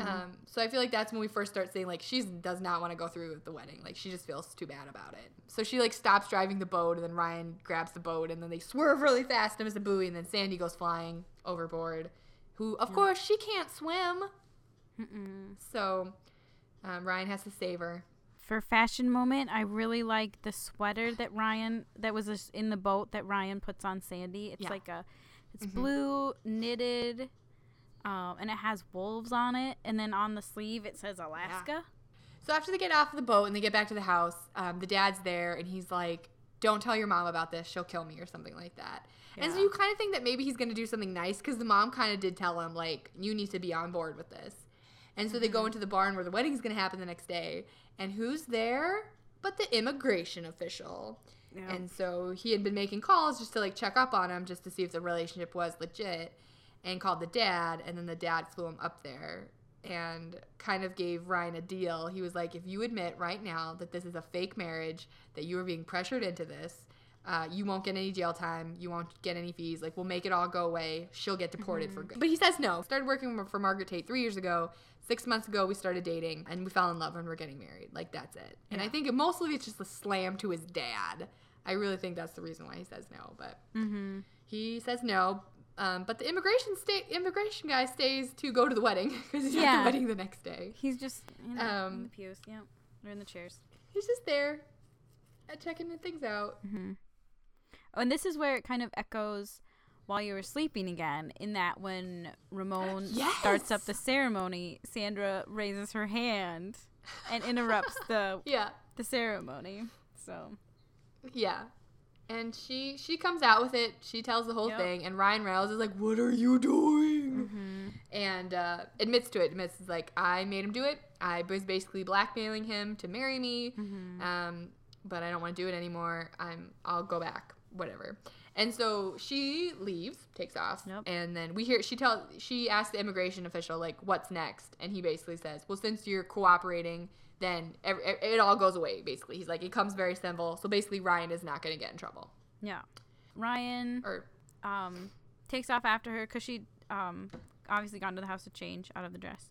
Um, so I feel like that's when we first start saying like she does not want to go through with the wedding. Like she just feels too bad about it. So she like stops driving the boat and then Ryan grabs the boat and then they swerve really fast and miss a buoy and then Sandy goes flying overboard. Who of course she can't swim. So um, Ryan has to save her. For fashion moment, I really like the sweater that Ryan that was in the boat that Ryan puts on Sandy. It's Yeah. like a it's blue knitted um, and it has wolves on it and then on the sleeve it says Alaska. So after they get off the boat and they get back to the house, um, the dad's there and he's like, "Don't tell your mom about this; she'll kill me or something like that." And so you kind of think that maybe he's gonna do something nice because the mom kind of did tell him like, "You need to be on board with this." And so they go into the barn where the wedding's gonna happen the next day, and who's there? But the immigration official. Yeah. And so he had been making calls just to like check up on him, just to see if the relationship was legit, and called the dad, and then the dad flew him up there and kind of gave Ryan a deal. He was like, if you admit right now that this is a fake marriage, that you are being pressured into this, uh, you won't get any jail time. You won't get any fees. Like, we'll make it all go away. She'll get deported for good. But he says no. Started working for Margaret Tate three years ago. Six months ago, we started dating and we fell in love and we're getting married. Like, that's it. And I think mostly it's just a slam to his dad. I really think that's the reason why he says no. But he says no. Um, but the immigration sta- immigration guy stays to go to the wedding [LAUGHS] because he's at Yeah. the wedding the next day. He's just you know, in Um, the pews. Yeah, they're in the chairs. He's just there, uh, checking the things out. Oh, and this is where it kind of echoes while you were sleeping again, in that when Ramon [GASPS] starts up the ceremony, Sandra raises her hand and interrupts the [LAUGHS] Yeah, the ceremony. So yeah. And she she comes out with it. She tells the whole Yep. thing, and Ryan Reynolds is like, "What are you doing?" And uh, admits to it. Admits is like, "I made him do it. I was basically blackmailing him to marry me. Um, but I don't want to do it anymore. I'm I'll go back. Whatever." And so she leaves, takes off, Yep. and then we hear she tell she asks the immigration official like, "What's next?" And he basically says, "Well, since you're cooperating." Then it all goes away. Basically, he's like, it comes very simple. So basically, Ryan is not going to get in trouble. yeah, Ryan Or um takes off after her because she um obviously gone to the house to change out of the dress.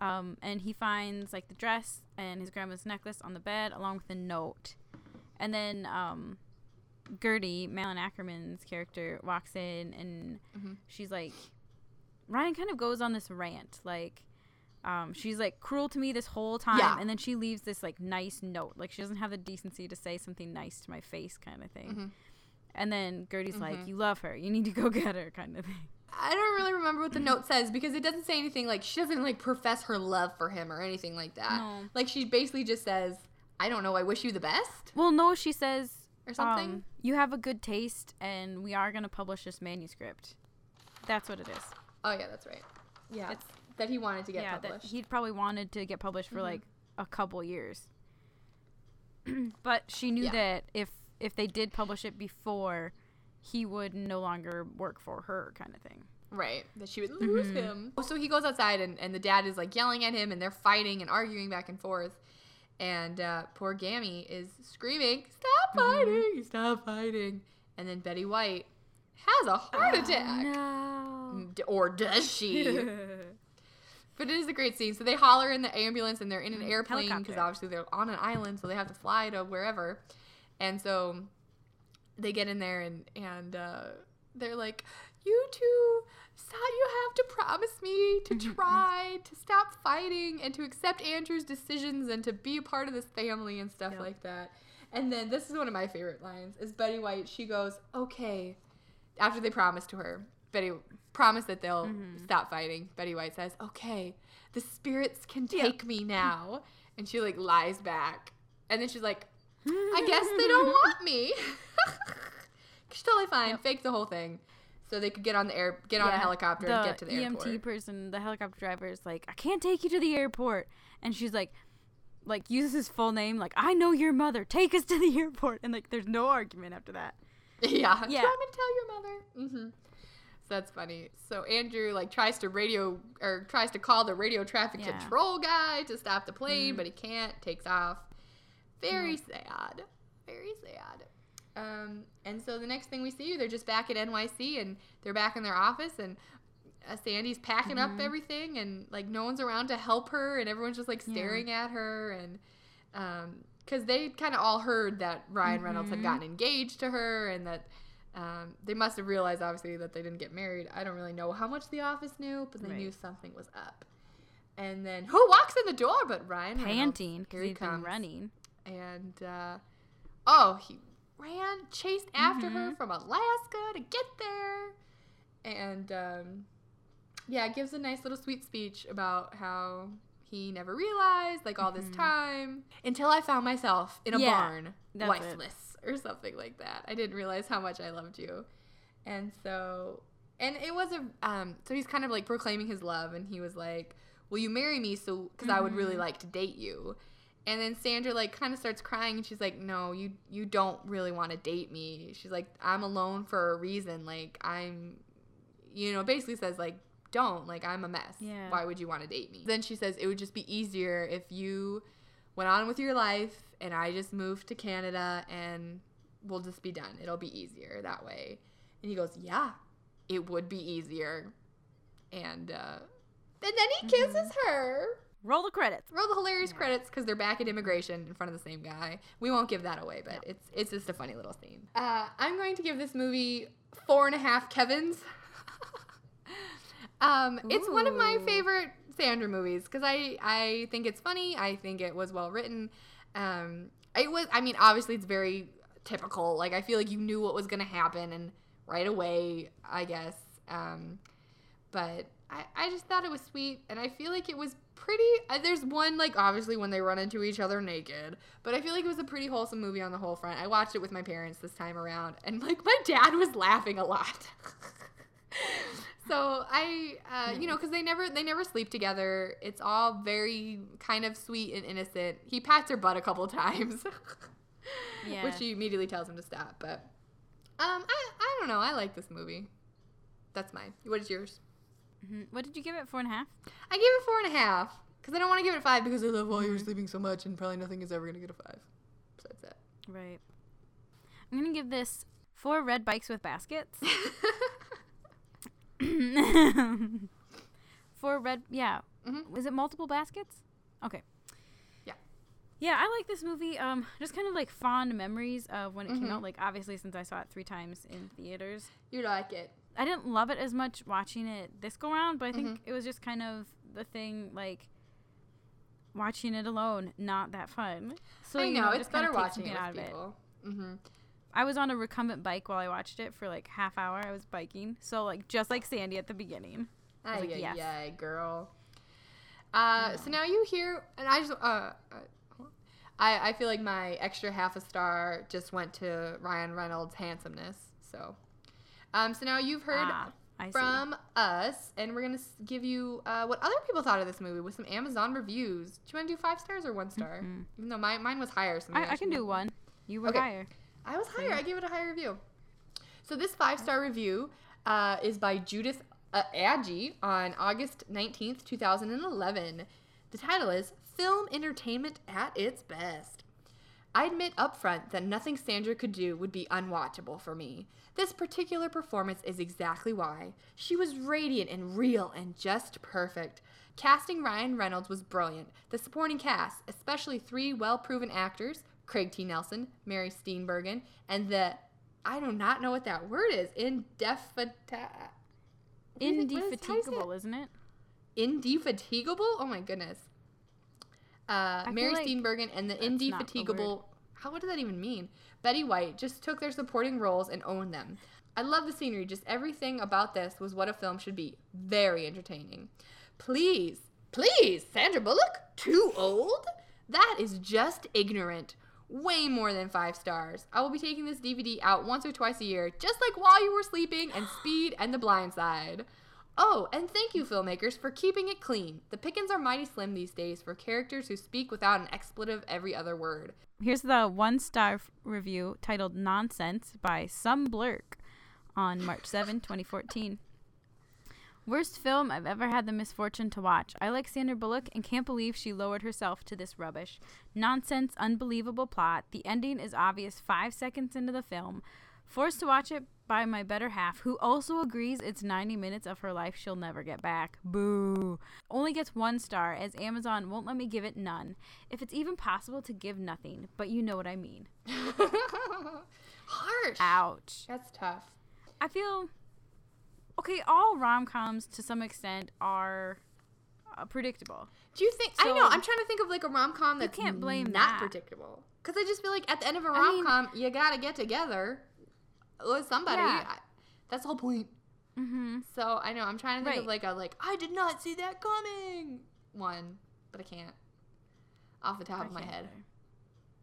Um, and he finds like the dress and his grandma's necklace on the bed along with a note. And then um, Gertie, Malin Akerman's character, walks in and she's like, Ryan kind of goes on this rant. Like, um, she's like cruel to me this whole time. Yeah. And then she leaves this like nice note. Like, she doesn't have the decency to say something nice to my face, kind of thing. And then Gertie's like, You love her. You need to go [LAUGHS] get her, kind of thing. I don't really remember what the note says because it doesn't say anything like she doesn't like profess her love for him or anything like that. No. Like she basically just says, "I don't know. I wish you the best." Well, no, she says Or something? um, you have a good taste, and we are gonna publish this manuscript. That's what it is. Oh yeah, that's right. Yeah, It's- that he wanted to get yeah, published. Mm-hmm. he'd probably wanted to get published for like a couple years. [CLEARS THROAT] but she knew Yeah. that if if they did publish it before, he would no longer work for her, kind of thing. Right, that she would lose Mm-hmm. him. So he goes outside, and, and the dad is like yelling at him, and they're fighting and arguing back and forth. And uh, poor Gammy is screaming, Stop Mm-hmm. fighting! Stop fighting! And then Betty White has a heart attack. No. Or does she? [LAUGHS] but it is a great scene. So they holler in the ambulance, and they're in an airplane because obviously they're on an island, so they have to fly to wherever. And so they get in there and and uh, they're like, "You two, stop! You have to promise me to [LAUGHS] try to stop fighting and to accept Andrew's decisions and to be a part of this family and stuff like that." And then this is one of my favorite lines: is Betty White. She goes, "Okay." After they promise to her, Betty promise that they'll stop fighting. Betty White says, "Okay, the spirits can take me now," [LAUGHS] and she like lies back, and then she's like, [LAUGHS] "I guess they don't want me." [LAUGHS] She's totally fine. Fake the whole thing, so they could get on the air, get on a Yeah, helicopter, and get to the EMT airport. person, the helicopter driver is like, I can't take you to the airport, and she's like, like uses his full name, like I know your mother, take us to the airport, and like there's no argument after that. yeah. Do you Yeah. want me to tell your mother? Mm-hmm. That's funny. So Andrew like tries to radio or tries to call the radio traffic Yeah. control guy to stop the plane, but he can't. Takes off. Very sad. Very sad. Um, and so the next thing we see, they're just back at NYC and they're back in their office and uh, Sandy's packing up everything and like no one's around to help her and everyone's just like staring at her and um because they kind of all heard that Ryan Reynolds had gotten engaged to her and that um, they must have realized obviously that they didn't get married. I don't really know how much the office knew, but they Right. knew something was up. And then who walks in the door but Ryan? Panting because he he's been comes running. and uh, oh, he ran, chased after Mm-hmm. her from Alaska to get there, and um, yeah, gives a nice little sweet speech about how he never realized, like all this time, until I found myself in a Mm-hmm. Yeah, barn, that's it. Or something like that. I didn't realize how much I loved you, and so. And it was a um so he's kind of like proclaiming his love and he was like, "Will you marry me so cuz I would really Mm-hmm. like to date you." And then Sandra like kind of starts crying and she's like, "No, you you don't really want to date me." She's like, "I'm alone for a reason. Like I'm you know, basically says like, "Don't. Like I'm a mess. Yeah. Why would you want to date me?" Then she says, "It would just be easier if you went on with your life and I just moved to Canada and we'll just be done. It'll be easier that way." And he goes, "Yeah, it would be easier." And uh and then he kisses her. Roll the credits. Roll the hilarious credits because they're back at immigration in front of the same guy. We won't give that away, but it's it's just a funny little scene. Uh, I'm going to give this movie four and a half Kevin's. [LAUGHS] um, it's one of my favorite Sandra movies because I I think it's funny. I think it was well written. Um, it was. I mean, obviously, it's very typical. Like I feel like you knew what was gonna happen and right away. I guess. Um, but I, I just thought it was sweet and i feel like it was pretty uh, there's one like obviously when they run into each other naked but i feel like it was a pretty wholesome movie on the whole front i watched it with my parents this time around and like my dad was laughing a lot [LAUGHS] [LAUGHS] so i uh, you know because they never they never sleep together it's all very kind of sweet and innocent he pats her butt a couple [LAUGHS] times Yeah. which she immediately tells him to stop but um i i don't know i like this movie that's mine what is yours Mhm. What did you give it? Four and a half. I gave it four and a half because I don't want to give it a five because I love while you were sleeping so much and probably nothing is ever gonna get a five. Besides that. Right. I'm gonna give this four red bikes with baskets. [LAUGHS] [COUGHS] four red. Yeah. Mhm. Was it multiple baskets? Okay. Yeah. Yeah, I like this movie. Um, just kind of like fond memories of when it Mm-hmm. came out. Like obviously, since I saw it three times in theaters, You like it. I didn't love it as much watching it this go round, but I think Mm-hmm. it was just kind of the thing like watching it alone, not that fun. So I you know, it's better watching it out with of it. people. Mm-hmm. I was on a recumbent bike while I watched it for like half hour. I was biking, so like just like Sandy at the beginning. I was like, yes. girl. Uh, so now you hear, and I just, uh, uh, I, I feel like my extra half a star just went to Ryan Reynolds' handsomeness. So, um, so now you've heard Ah, I see. from us, and we're gonna give you uh, what other people thought of this movie with some Amazon reviews. Do you want to do five stars or one star? Even though mine mine was higher. So maybe I, I can do do one. You were Okay. higher. I was higher. I gave it a higher review. So this five star review uh, is by Judith uh, Agee on August nineteenth, two thousand and eleven. The title is "Film Entertainment at Its Best." I admit upfront that nothing Sandra could do would be unwatchable for me. This particular performance is exactly why. She was radiant and real and just perfect. Casting Ryan Reynolds was brilliant. The supporting cast, especially three well proven actors Craig T. Nelson, Mary Steenburgen, and the I do not know what that word is. Indefata. what is it- what is- how do you say it? Indefatigable, isn't it? Indefatigable? Oh my goodness. Uh, Mary like Steenburgen and the that's not a Indefatigable. How what does that even mean? Betty White just took their supporting roles and owned them. I love the scenery. Just everything about this was what a film should be. Very entertaining. Please, please, Sandra Bullock, too old? That is just ignorant. Way more than five stars. I will be taking this DVD out once or twice a year, just like while you were sleeping and [GASPS] Speed and The Blind Side. Oh, and thank you, filmmakers, for keeping it clean. The pickings are mighty slim these days for characters who speak without an expletive every other word. Here's the one star f- review titled Nonsense by Some Blurk on March 7, 2014. Worst film I've ever had the misfortune to watch. I like Sandra Bullock and can't believe she lowered herself to this rubbish. Nonsense, unbelievable plot. The ending is obvious five seconds into the film. Forced to watch it by my better half, who also agrees it's 90 minutes of her life she'll never get back. Boo. Only gets one star, as Amazon won't let me give it none. If it's even possible to give nothing, but you know what I mean. [LAUGHS] Harsh. Ouch. That's tough. I feel okay. All rom coms to some extent are uh, predictable. Do you think? I know. I'm trying to think of like a rom com that's can't blame not that. predictable. Because I just feel like at the end of a rom mean- com, you gotta get together with somebody. Yeah. I- that's the whole point. Mm-hmm. So I know I'm trying to think of like a like I did not see that coming one, but I can't off the top of my head.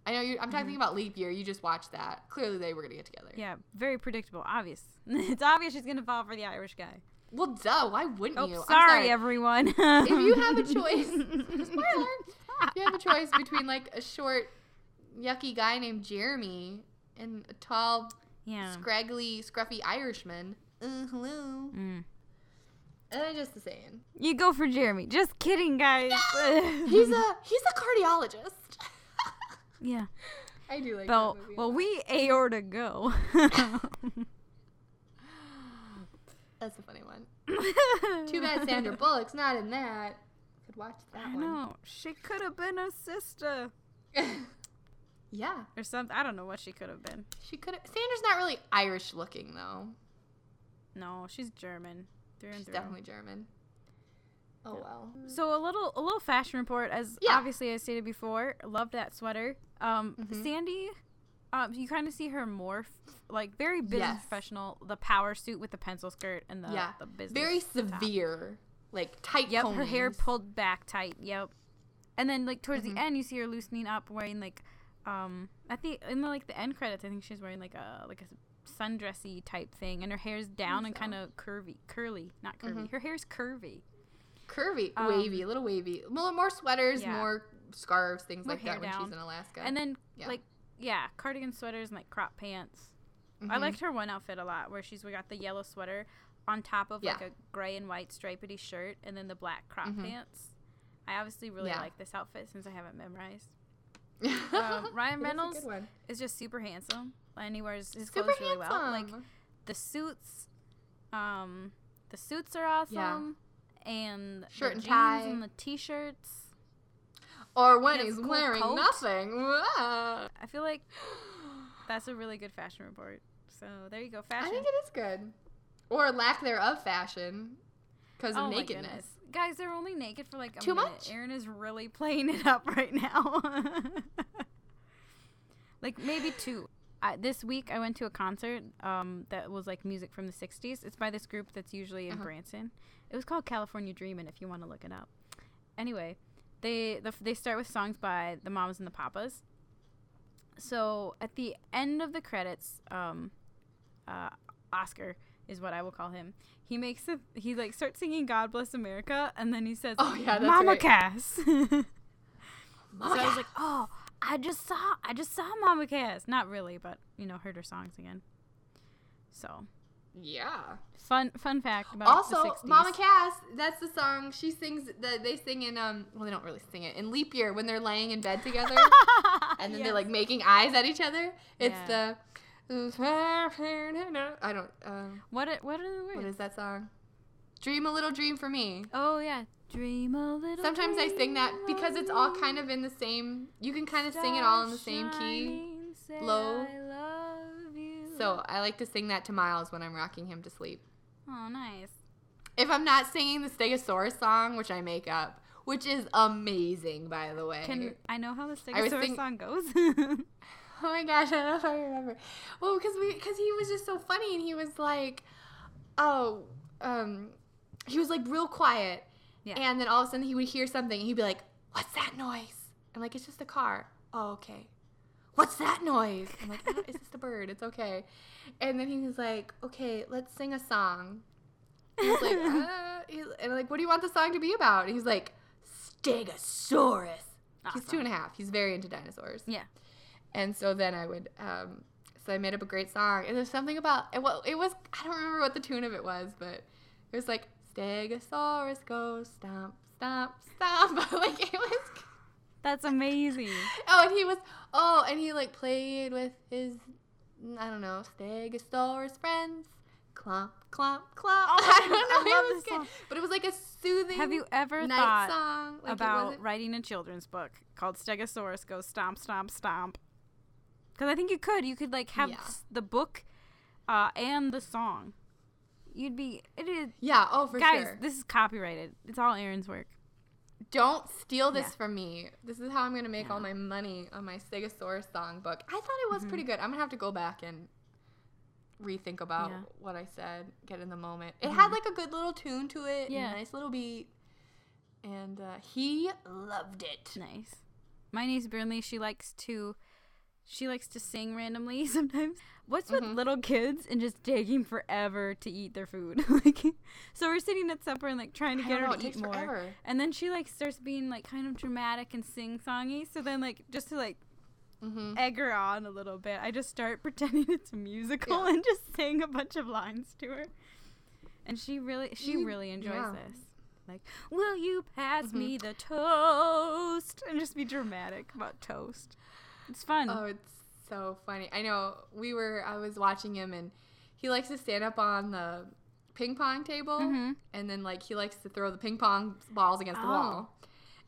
I know you. I'm talking to think about leap year. You just watched that. Clearly, they were gonna get together. Yeah, very predictable. Obvious. [LAUGHS] it's obvious she's gonna fall for the Irish guy. Well, duh. Why wouldn't Oh, you? I'm sorry, everyone. if you have a [LAUGHS] choice, [LAUGHS] spoiler, if you have a choice between like a short, yucky guy named Jeremy and a tall, yeah. scraggly, scruffy Irishman, uh, hello. Mm. Uh, just the saying. You go for Jeremy. Just kidding, guys. He's a he's a cardiologist. Yeah. [LAUGHS] I do like Well, that movie. a well, we aorta go. [LAUGHS] that's a funny one. [LAUGHS] Too bad Sandra Bullock's not in that. Could watch that I one. know. She could have been a sister Yeah, or something. I don't know what she could have been. she could. have. Sandra's not really Irish looking though. No, she's German through and She's through. definitely German. Oh well. So a little a little fashion report as Yeah. obviously I stated before, loved that sweater. Um Mm-hmm. Sandy um you kind of see her morph like very business Yes. professional, the power suit with the pencil skirt and the yeah, the business very top. severe, like tight. Yep, her hair pulled back tight. Yep. And then like towards Mm-hmm. the end you see her loosening up wearing like um at the in the, like the end credits I think she's wearing like a like a sundressy type thing and her hair's down and so. kind of curvy, curly, not curvy. Mm-hmm. Her hair's curvy. Curvy, Um, wavy, a little wavy, more, more sweaters, yeah. more scarves, things More like that when down. she's in Alaska. And then Yeah. like yeah, cardigan sweaters and like crop pants. Mm-hmm. I liked her one outfit a lot where she's we got the yellow sweater on top of like a gray and white stripedy shirt and then the black crop pants. I obviously really Mm-hmm. Yeah. like this outfit since I haven't memorized. um, [LAUGHS] Um, Ryan Reynolds is just super handsome and he wears his Super clothes really well. Like the suits, um, the suits are awesome, and Shirt the and jeans tie. and the t-shirts. Or when he's cool wearing coat. nothing. Wah. I feel like [GASPS] that's a really good fashion report. So there you go, fashion. I think it is good. Or lack thereof fashion because of oh nakedness. guys, they're only naked for like a Too minute. much? Aaron is really [LAUGHS] playing it up right now. [LAUGHS] like maybe two. I, this week I went to a concert um, that was like music from the 60s. It's by this group that's usually in Uh-huh. Branson. It was called California Dreamin' if you want to look it up. Anyway, they the, they start with songs by the Mamas and the Papas. So at the end of the credits, um, uh, Oscar is what I will call him. He makes a he like starts singing "God Bless America" and then he says, Oh, yeah, that's Mama right. Cass." [LAUGHS] so Mama I was like, "Oh, I just saw I just saw Mama Cass." Not really, but you know, heard her songs again. So Yeah. fun fun fact about Also, the 60s. Mama Cass, that's the song she sings. That they sing in um. Well, they don't really sing it in Leap Year when they're laying in bed together, [LAUGHS] and then they're like making eyes at each other. It's the. I don't. Um, What what are the words? what is that song? Dream a little dream for me. Oh yeah, Dream a little. Sometimes I sing that because it's all kind of in the same. You can kind of sing it all in the same key. low. I love you. So I like to sing that to Miles when I'm rocking him to sleep. Oh, nice. If I'm not singing the Stegosaurus song, which I make up, which is amazing, by the way. Can I know how the Stegosaurus think- song goes? [LAUGHS] [LAUGHS] Oh my gosh, I don't know if I remember. Well, because we, because he was just so funny, and he was like, oh, um, he was like real quiet, Yeah. and then all of a sudden he would hear something, and he'd be like, "What's that noise?" I'm like, "It's just a car." Oh, okay. What's that noise? I'm like, oh, "It's just a bird. It's okay." And then he was like, "Okay, let's sing a song." He's like, [LAUGHS] uh, he's, and I'm like, "What do you want the song to be about?" And he's like, "Stegosaurus." He's two Awesome. and a half. He's very into dinosaurs. yeah. And so then I would, um, so I made up a great song. And there's something about, it, well, it was, I don't remember what the tune of it was, but it was like, Stegosaurus goes stomp, stomp, stomp. [LAUGHS] like it was, [LAUGHS] That's amazing. oh, and he was, oh, and he like played with his, I don't know, Stegosaurus friends. Clomp, clomp, clomp. [LAUGHS] Oh, I don't know. I love it was this good. song. But it was like a soothing Have you ever night thought song. Like, about writing a children's book called Stegosaurus Goes Stomp, Stomp, Stomp? Because I think you could. You could like have Yeah. the book uh, and the song. You'd be. It is. Yeah, oh, for Guys, sure. this is copyrighted. It's all Aaron's work. Don't steal this Yeah. from me. This is how I'm gonna make all my money on my Stegosaurus songbook. I thought it was pretty good. I'm gonna have to go back and rethink about Yeah. what I said, get in the moment. It had like a good little tune to it, yeah, Yeah. nice little beat, and uh, he loved it. Nice. My niece Burnley, she likes to she likes to sing randomly [LAUGHS] sometimes. What's with Mm-hmm. little kids and just taking forever to eat their food? [LAUGHS] like so we're sitting at supper and like trying to I get her know, to eat more. forever. And then she like starts being like kind of dramatic and sing songy. So then like just to like Mm-hmm. egg her on a little bit, I just start [LAUGHS] pretending it's a musical Yeah. and just sing a bunch of lines to her. And she really she You- really enjoys yeah. this. Like, will you pass Mm-hmm. me the toast? And just be dramatic about toast. It's fun. Oh, it's so funny. I know we were. I was watching him, and he likes to stand up on the ping pong table, Mhm. and then like he likes to throw the ping pong balls against the Oh. wall.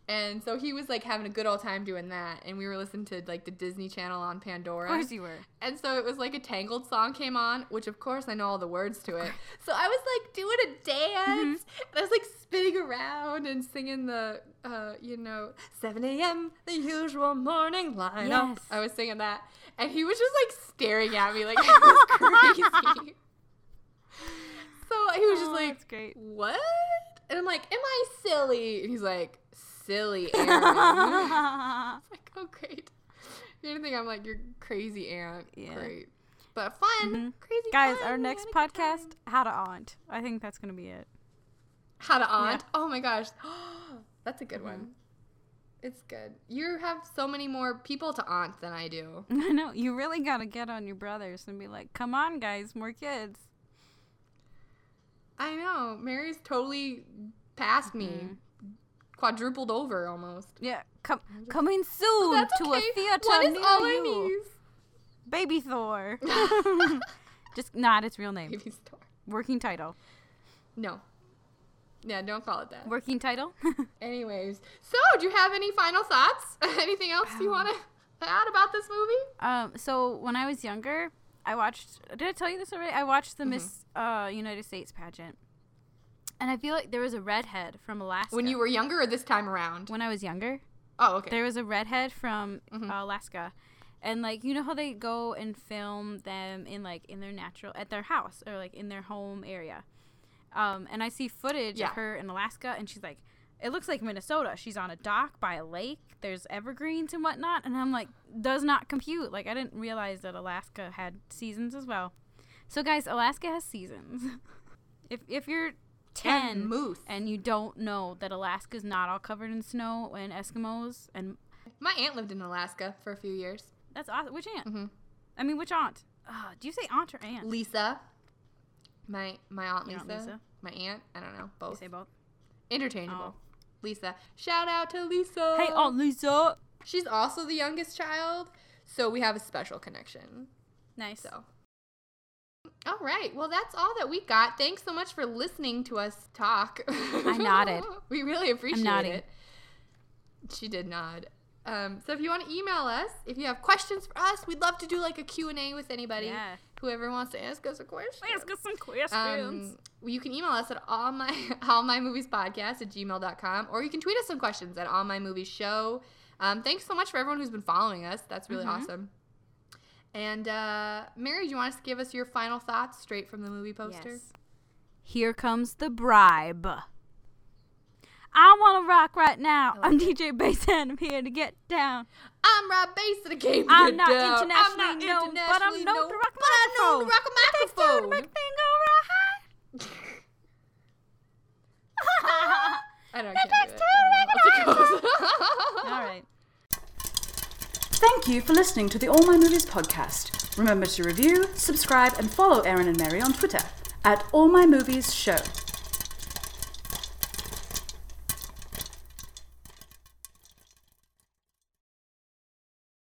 And so he was like having a good old time doing that, and we were listening to like the Disney Channel on Pandora. of course you were. And so it was like a Tangled song came on, which of course I know all the words to it. [LAUGHS] So I was like doing a dance, and I was like spinning around and singing the, uh, you know, 7 a.m. the usual morning lineup. Yes. I was singing that, and he was just like staring at me like [LAUGHS] I was crazy. so he was just Oh, like, great. "What?" And I'm like, "Am I silly?" And he's like, "Silly, [LAUGHS] Aaron." It's like, oh, great. You're gonna think I'm like your crazy aunt. Yeah. Great. But fun. Crazy Guys, fun. our next had a good podcast. How to Aunt. I think that's gonna be it. How to aunt. Oh my gosh. [GASPS] That's a good one. Mm-hmm. It's good. You have so many more people to aunt than I do. [LAUGHS] I know you really gotta get on your brothers and be like, "Come on, guys, more kids." I know. Mary's totally past me. Mm-hmm. Quadrupled over almost. Yeah, com- coming soon to okay. a theater What is near all I you. need? Baby Thor. [LAUGHS] [LAUGHS] Just not its real name. Baby store. Working title. No. Yeah, don't call it that. Working title. [LAUGHS] Anyways, so do you have any final thoughts? Anything else you want to add about this movie? um. So when I was younger, I watched. Did I tell you this already? I watched Mm-hmm. the Miss uh, United States pageant, and I feel like there was a redhead from Alaska. When you were younger or this time around? when I was younger, Oh, okay. there was a redhead from Mm-hmm. uh, Alaska, and like you know how they go and film them in like in their natural at their house or like in their home area. Um, and I see footage Yeah. of her in Alaska, and she's like, it looks like Minnesota. She's on a dock by a lake. There's evergreens and whatnot, and I'm like, does not compute. Like I didn't realize that Alaska had seasons as well. So guys, Alaska has seasons. [LAUGHS] if if you're ten And moose. and you don't know that Alaska's not all covered in snow and Eskimos and My aunt lived in Alaska for a few years. that's awesome. Which aunt? Mm-hmm. I mean, which aunt? Uh, do you say aunt or aunt? Lisa. My my aunt Lisa. Aunt Lisa? My aunt. I don't know. You Both. say both. Interchangeable. Oh. Lisa. Shout out to Lisa. Hey, Aunt Lisa. She's also the youngest child, so we have a special connection. Nice. So All right. Well, that's all that we got. Thanks so much for listening to us talk. I nodded. [LAUGHS] we really appreciate it. She did nod. Um, so if you want to email us, if you have questions for us, we'd love to do like a Q&A with anybody. Yeah. Whoever wants to ask us a question. Ask us some questions. Um, you can email us at all my [LAUGHS] all my movies podcast at gmail.com or you can tweet us some questions at all my movies show. Um, thanks so much for everyone who's been following us. That's really Mm-hmm. awesome. And uh, Mary, do you want us to give us your final thoughts straight from the movie poster? Yes. Here comes the bribe. I want to rock right now. I'm DJ Basin. I'm here to get down. I'm Rob Base and I came to I'm get not down. internationally I'm not known, but I'm known known, to rock a but I know to microphone. rock a Takes two to microphone. make things go right. [LAUGHS] I don't It takes two to make it. All right. [LAUGHS] Thank you for listening to the All My Movies podcast. Remember to review, subscribe, and follow Aaron and Mary on Twitter at All My Movies Show.